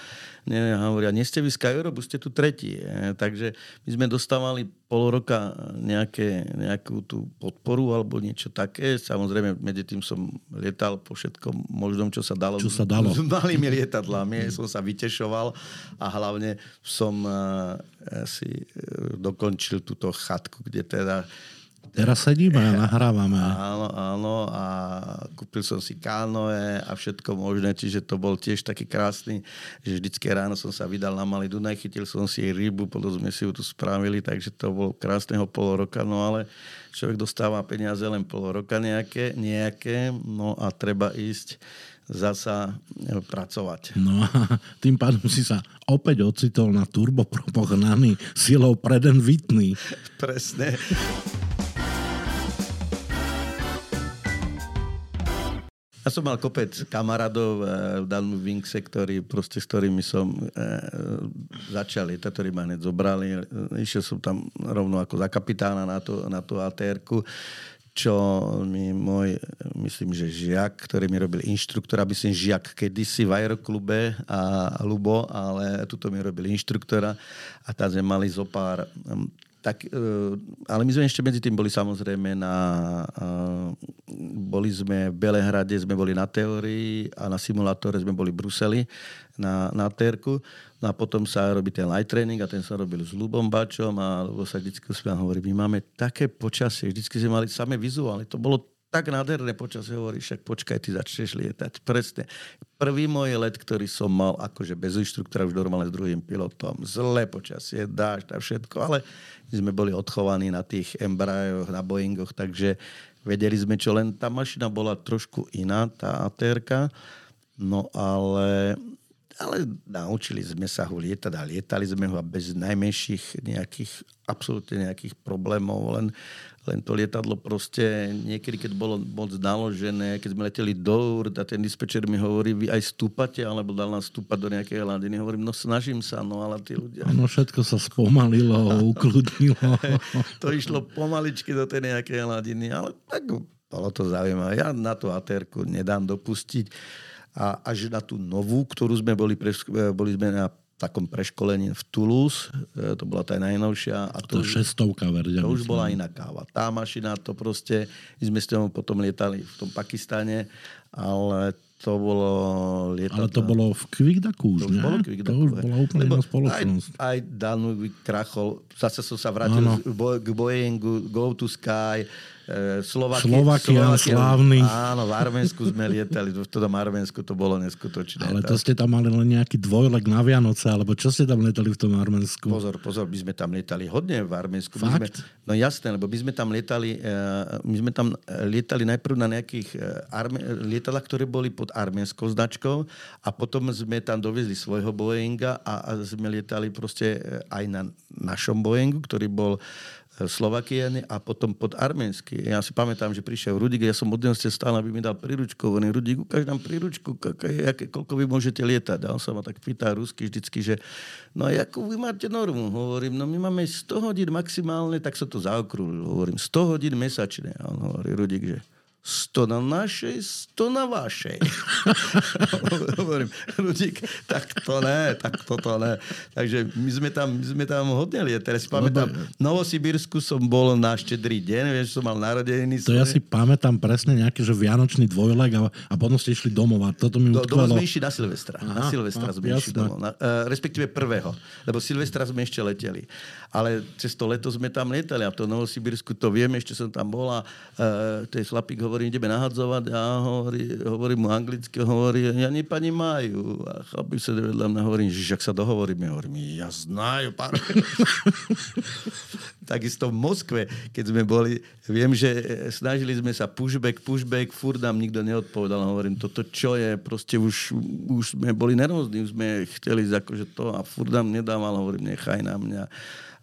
ne, hovoria, nie ste vy z Skyrobu, ste tu tretí. E, takže my sme dostávali pol roka nejaké, nejakú tú podporu alebo niečo také. Samozrejme, medzi tým som lietal po všetkom možnom, čo sa dalo. Čo sa dalo. S malými lietadlami. som sa vytešoval a hlavne som uh, si dokončil túto chatku, kde teda Teraz sedíme a nahrávame. Áno, áno a kúpil som si kánoe a všetko možné, čiže to bol tiež taký krásny, že vždycky ráno som sa vydal na Malý Dunaj, chytil som si rybu, potom sme si ju tu spravili, takže to bolo krásneho pol roka, no ale človek dostáva peniaze len pol roka nejaké, nejaké no a treba ísť zasa e, pracovať. No a [laughs] tým pádom si sa opäť ocitol na turbopropohnaný silou Preden Whitney. [laughs] Presne. Ja som mal kopec kamarádov v danom Wingse, ktorí, proste, s ktorými som e, začal lietať, ktorí ma hneď zobrali. Išiel som tam rovno ako za kapitána na, to, na tú atr čo mi môj, myslím, že žiak, ktorý mi robil inštruktora, myslím, žiak kedysi v aeroklube a Lubo, ale tuto mi robil inštruktora a tam sme mali zo pár tak, e, ale my sme ešte medzi tým boli samozrejme na... E, boli sme v Belehrade, sme boli na teórii a na simulátore sme boli v Bruseli na, na terku. No a potom sa robí ten light training a ten sa robil s Lubom Bačom a Lubo sa vždycky uspieval hovorí, my máme také počasie, vždycky sme mali samé vizuálne. To bolo tak nádherné počasie, hovorí, však počkaj, ty začneš lietať. Presne. Prvý môj let, ktorý som mal akože bez inštruktora, už normálne s druhým pilotom. Zlé počasie, dážď a všetko, ale my sme boli odchovaní na tých Embraeroch, na Boeingoch, takže vedeli sme, čo len tá mašina bola trošku iná, tá ATR. No ale ale naučili sme sa ho lietať a lietali sme ho bez najmenších nejakých, absolútne nejakých problémov, len, len to lietadlo proste niekedy, keď bolo moc naložené, keď sme leteli do Urd a ten dispečer mi hovorí, vy aj stúpate, alebo dal nás stúpať do nejakej hladiny. Hovorím, no snažím sa, no ale tí ľudia... No všetko sa spomalilo, [laughs] ukludnilo. [laughs] to išlo pomaličky do tej nejakej hladiny, ale tak bolo to zaujímavé. Ja na tú aterku nedám dopustiť a až na tú novú, ktorú sme boli, pre, boli sme na takom preškolení v Toulouse, e, to bola tá najnovšia. A to, to šestovka, verdia. To už bola iná káva. Tá mašina, to proste, my sme s ňou potom lietali v tom Pakistane, ale to bolo lietadla. Ale to bolo v Kvikdaku už, to už bolo Kvikdaku. To už bola úplne iná spoločnosť. Aj, aj Danvik krachol, zase som sa vrátil ano. k Boeingu, Go to Sky, E, Slovakia, Slovakia, slávny. Áno, v Arménsku sme lietali, v tom Arménsku to bolo neskutočné. Ale to ste tam mali len nejaký dvojlek na Vianoce, alebo čo ste tam lietali v tom Arménsku? Pozor, pozor, my sme tam lietali hodne v Arménsku. My sme, no jasné, lebo my sme tam lietali, e, my sme tam lietali najprv na nejakých e, arme, lietadlách, ktoré boli pod arménskou značkou a potom sme tam dovezli svojho Boeinga a, a sme lietali proste aj na našom Boeingu, ktorý bol Slovakiany a potom pod arménsky. Ja si pamätám, že prišiel Rudik, ja som od neho stál, aby mi dal príručku. Hovorím, Rudik, ukáž nám príručku, koľko vy môžete lietať. A on sa ma tak pýta rusky vždycky, že no a akú vy máte normu? Hovorím, no my máme 100 hodín maximálne, tak sa to zaokrúhlo. Hovorím, 100 hodín mesačne. A on hovorí, Rudik, že 100 na našej, 100 na vašej. [laughs] Hovorím, Rudík, tak to ne, tak toto ne. Takže my sme tam, my sme tam hodne lietali. Si pamätám, v Novosibírsku som bol na štedrý deň, vieš, som mal narodeniny. To ja si pamätám presne nejaký, že vianočný dvojlek a, a potom ste išli domov a toto mi Do, domov sme išli na Silvestra. Aha, na Silvestra sme išli domov. Na, uh, respektíve prvého, lebo Silvestra sme ešte leteli. Ale cez to leto sme tam lietali a v tom Novosibírsku to vieme, ešte som tam bola. Uh, to je chlapík hovorí, hovorím, ideme nahadzovať a hovorí, hovorí mu anglicky, hovorí, ja nie pani majú. A chlapi sa vedľa mňa hovorím, že ak sa dohovoríme, hovorím, ja znajú, pán. [laughs] Takisto v Moskve, keď sme boli, viem, že snažili sme sa pushback, pushback, furt nám nikto neodpovedal. Hovorím, toto čo je, proste už, už sme boli nervózni, už sme chceli akože to a furt nám nedával, hovorím, nechaj na mňa.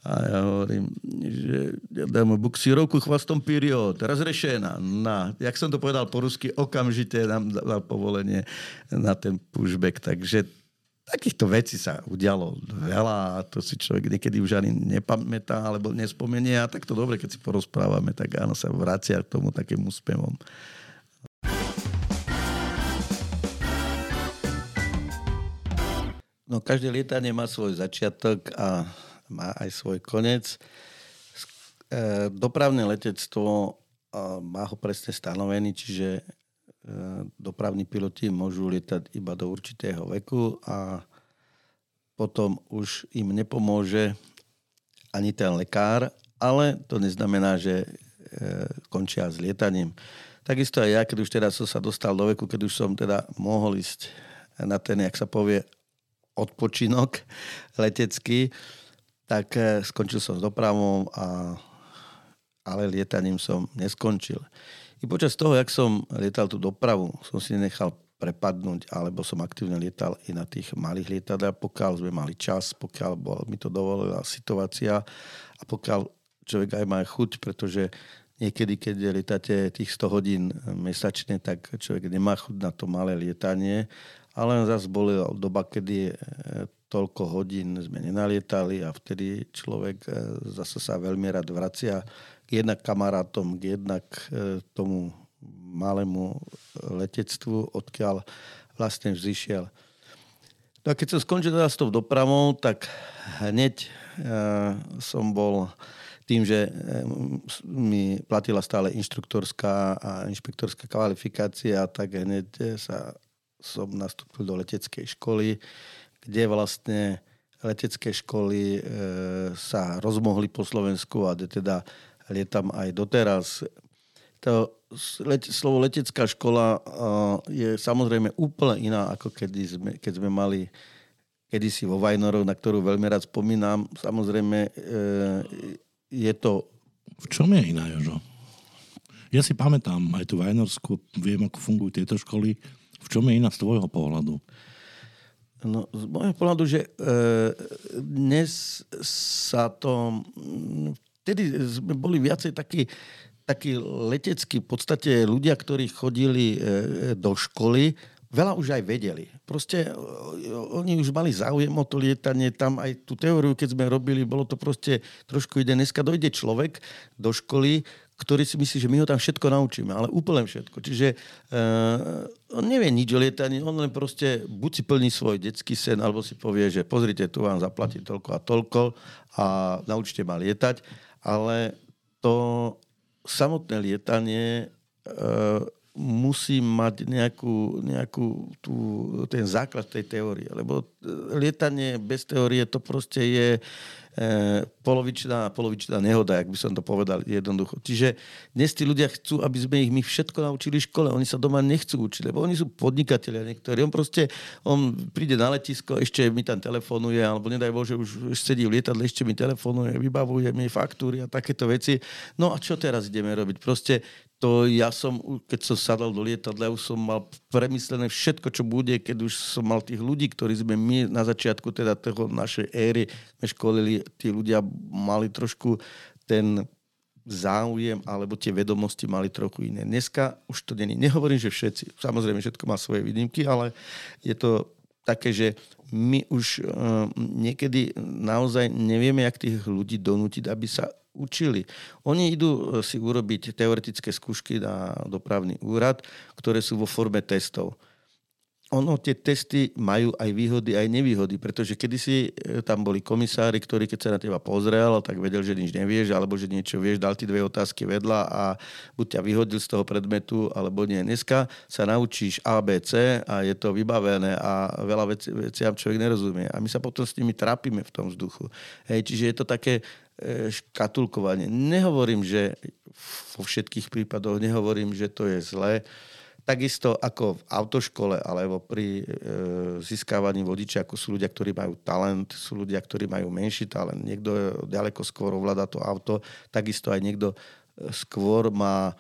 A ja hovorím, že ja dám buksírovku chvastom period, razrešená. Na, jak som to povedal po rusky, okamžite nám dal povolenie na ten pushback. Takže takýchto vecí sa udialo veľa a to si človek niekedy už ani nepamätá alebo nespomenie a tak to dobre, keď si porozprávame, tak áno, sa vracia k tomu takému spevom. No každé lietanie má svoj začiatok a má aj svoj konec. E, dopravné letectvo má ho presne stanovený, čiže e, dopravní piloti môžu lietať iba do určitého veku a potom už im nepomôže ani ten lekár, ale to neznamená, že e, končia s lietaním. Takisto aj ja, keď už teda som sa dostal do veku, keď už som teda mohol ísť na ten, jak sa povie, odpočinok letecký, tak eh, skončil som s dopravom, a, ale lietaním som neskončil. I počas toho, jak som lietal tú dopravu, som si nechal prepadnúť, alebo som aktívne lietal i na tých malých lietadlách, pokiaľ sme mali čas, pokiaľ bol, mi to dovolila situácia a pokiaľ človek aj má chuť, pretože niekedy, keď lietate tých 100 hodín mesačne, tak človek nemá chuť na to malé lietanie, ale zase bola doba, kedy eh, toľko hodín sme nenalietali a vtedy človek e, zase sa veľmi rád vracia k jednak kamarátom, k jednak e, tomu malému letectvu, odkiaľ vlastne vzýšiel. No a keď som skončil teda s tou dopravou, tak hneď e, som bol tým, že mi platila stále inštruktorská a inšpektorská kvalifikácia, tak hneď sa som nastúpil do leteckej školy kde vlastne letecké školy e, sa rozmohli po Slovensku a teda lietam aj doteraz. To let, slovo letecká škola e, je samozrejme úplne iná, ako kedy sme, keď sme mali kedysi vo Vajnorov, na ktorú veľmi rád spomínam. Samozrejme, e, je to... V čom je iná, Jožo? Ja si pamätám aj tú Vajnorsku, viem, ako fungujú tieto školy. V čom je iná z tvojho pohľadu? No, z môjho pohľadu, že e, dnes sa to... Vtedy sme boli viacej takí, takí leteckí, v podstate ľudia, ktorí chodili e, do školy, veľa už aj vedeli. Proste e, oni už mali záujem o to lietanie, tam aj tú teóriu, keď sme robili, bolo to proste trošku ide. Dneska dojde človek do školy, ktorý si myslí, že my ho tam všetko naučíme, ale úplne všetko. Čiže uh, on nevie nič o lietaní, on len proste buď si plní svoj detský sen, alebo si povie, že pozrite, tu vám zaplatí toľko a toľko a naučte ma lietať, ale to samotné lietanie uh, musí mať nejakú, nejakú tú, ten základ tej teórie. Lebo lietanie bez teórie to proste je E, polovičná, polovičná nehoda, jak by som to povedal jednoducho. Čiže dnes tí ľudia chcú, aby sme ich my všetko naučili v škole. Oni sa doma nechcú učiť, lebo oni sú podnikatelia niektorí. On proste, on príde na letisko, ešte mi tam telefonuje, alebo nedaj Bože, už sedí v lietadle, ešte mi telefonuje, vybavuje mi faktúry a takéto veci. No a čo teraz ideme robiť? Proste to ja som, keď som sadal do lietadla, už som mal premyslené všetko, čo bude, keď už som mal tých ľudí, ktorí sme my na začiatku teda toho našej éry sme školili, tí ľudia mali trošku ten záujem alebo tie vedomosti mali trochu iné. Dneska už to není. Nehovorím, že všetci. Samozrejme, všetko má svoje výnimky, ale je to také, že my už uh, niekedy naozaj nevieme, jak tých ľudí donútiť, aby sa učili. Oni idú e, si urobiť teoretické skúšky na dopravný úrad, ktoré sú vo forme testov ono, tie testy majú aj výhody, aj nevýhody, pretože kedysi e, tam boli komisári, ktorí keď sa na teba pozrel, tak vedel, že nič nevieš, alebo že niečo vieš, dal ti dve otázky vedľa a buď ťa vyhodil z toho predmetu, alebo nie. Dneska sa naučíš ABC a je to vybavené a veľa veci, veciam človek nerozumie. A my sa potom s nimi trápime v tom vzduchu. Hej, čiže je to také škatulkovanie. Nehovorím, že vo všetkých prípadoch, nehovorím, že to je zlé, Takisto ako v autoškole alebo pri e, získavaní vodiča, ako sú ľudia, ktorí majú talent, sú ľudia, ktorí majú menší talent. Niekto ďaleko skôr ovláda to auto, takisto aj niekto e, skôr má,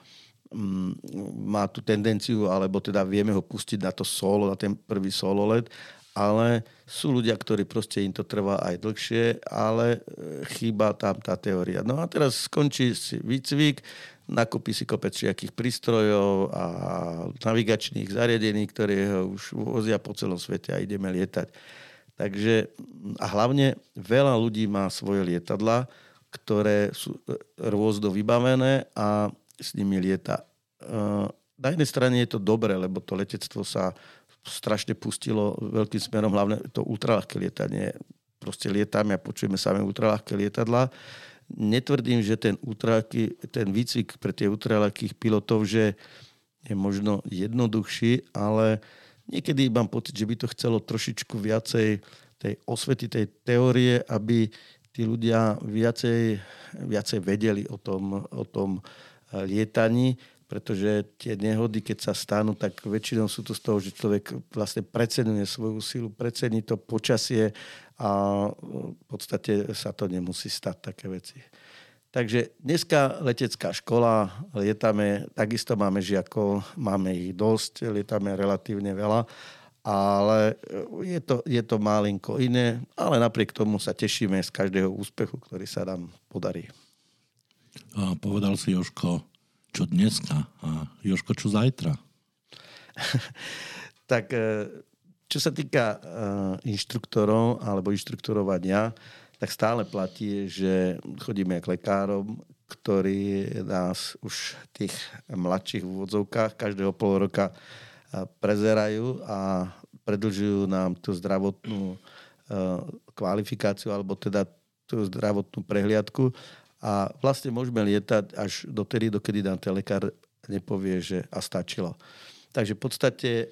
m, mm, má tú tendenciu, alebo teda vieme ho pustiť na to solo, na ten prvý solo let, ale sú ľudia, ktorí proste im to trvá aj dlhšie, ale e, chýba tam tá teória. No a teraz skončí si výcvik, nakúpi si kopec všetkých prístrojov a navigačných zariadení, ktoré ho už vozia po celom svete a ideme lietať. Takže a hlavne veľa ľudí má svoje lietadla, ktoré sú e, rôzno vybavené a s nimi lieta. E, na jednej strane je to dobré, lebo to letectvo sa strašne pustilo veľkým smerom, hlavne to ultralahké lietanie. Proste lietame a počujeme samé ultralahké lietadla netvrdím, že ten, ultraky, ten výcvik pre tie ultralakých pilotov, že je možno jednoduchší, ale niekedy mám pocit, že by to chcelo trošičku viacej tej osvety, tej teórie, aby tí ľudia viacej, viacej vedeli o tom, o tom eh, lietaní, pretože tie nehody, keď sa stanú, tak väčšinou sú to z toho, že človek vlastne precenuje svoju silu, precení to počasie a v podstate sa to nemusí stať také veci. Takže dneska letecká škola, lietame, takisto máme žiakov, máme ich dosť, lietame relatívne veľa, ale je to, je to malinko iné, ale napriek tomu sa tešíme z každého úspechu, ktorý sa nám podarí. A povedal si Joško, čo dneska a Joško, čo zajtra? [laughs] tak e, čo sa týka uh, inštruktorov alebo inštruktorovania, tak stále platí, že chodíme k lekárom, ktorí nás už v tých mladších úvodzovkách každého pol roka prezerajú a predlžujú nám tú zdravotnú kvalifikáciu alebo teda tú zdravotnú prehliadku a vlastne môžeme lietať až dotedy, dokedy nám ten lekár nepovie, že a stačilo. Takže v podstate e,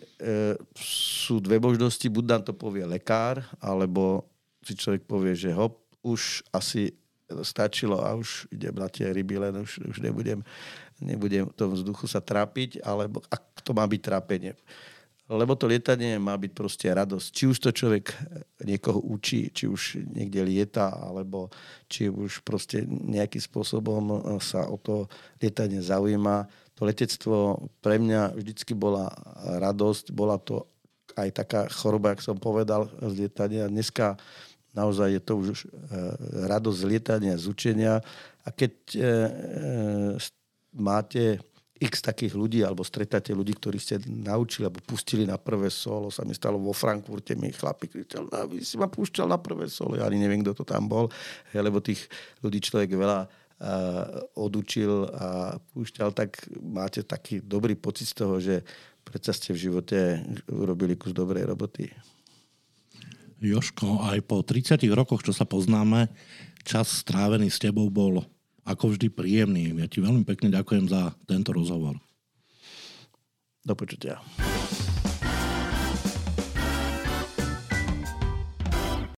sú dve možnosti, buď nám to povie lekár, alebo si človek povie, že hop, už asi stačilo a už idem na tie ryby, len už, už nebudem, nebudem v tom vzduchu sa trápiť, alebo ak to má byť trápenie. Lebo to lietanie má byť proste radosť. Či už to človek niekoho učí, či už niekde lieta, alebo či už proste nejakým spôsobom sa o to lietanie zaujíma to letectvo pre mňa vždycky bola radosť, bola to aj taká choroba, jak som povedal, z lietania. Dneska naozaj je to už e, radosť z lietania, z učenia. A keď e, e, máte x takých ľudí, alebo stretáte ľudí, ktorí ste naučili, alebo pustili na prvé solo, sa mi stalo vo Frankfurte, mi chlapi kričal, no, si ma púšťal na prvé solo, ja ani neviem, kto to tam bol, lebo tých ľudí človek veľa odučil a púšťal, tak máte taký dobrý pocit z toho, že predsa ste v živote urobili kus dobrej roboty. Joško, aj po 30 rokoch, čo sa poznáme, čas strávený s tebou bol ako vždy príjemný. Ja ti veľmi pekne ďakujem za tento rozhovor. Do počutia.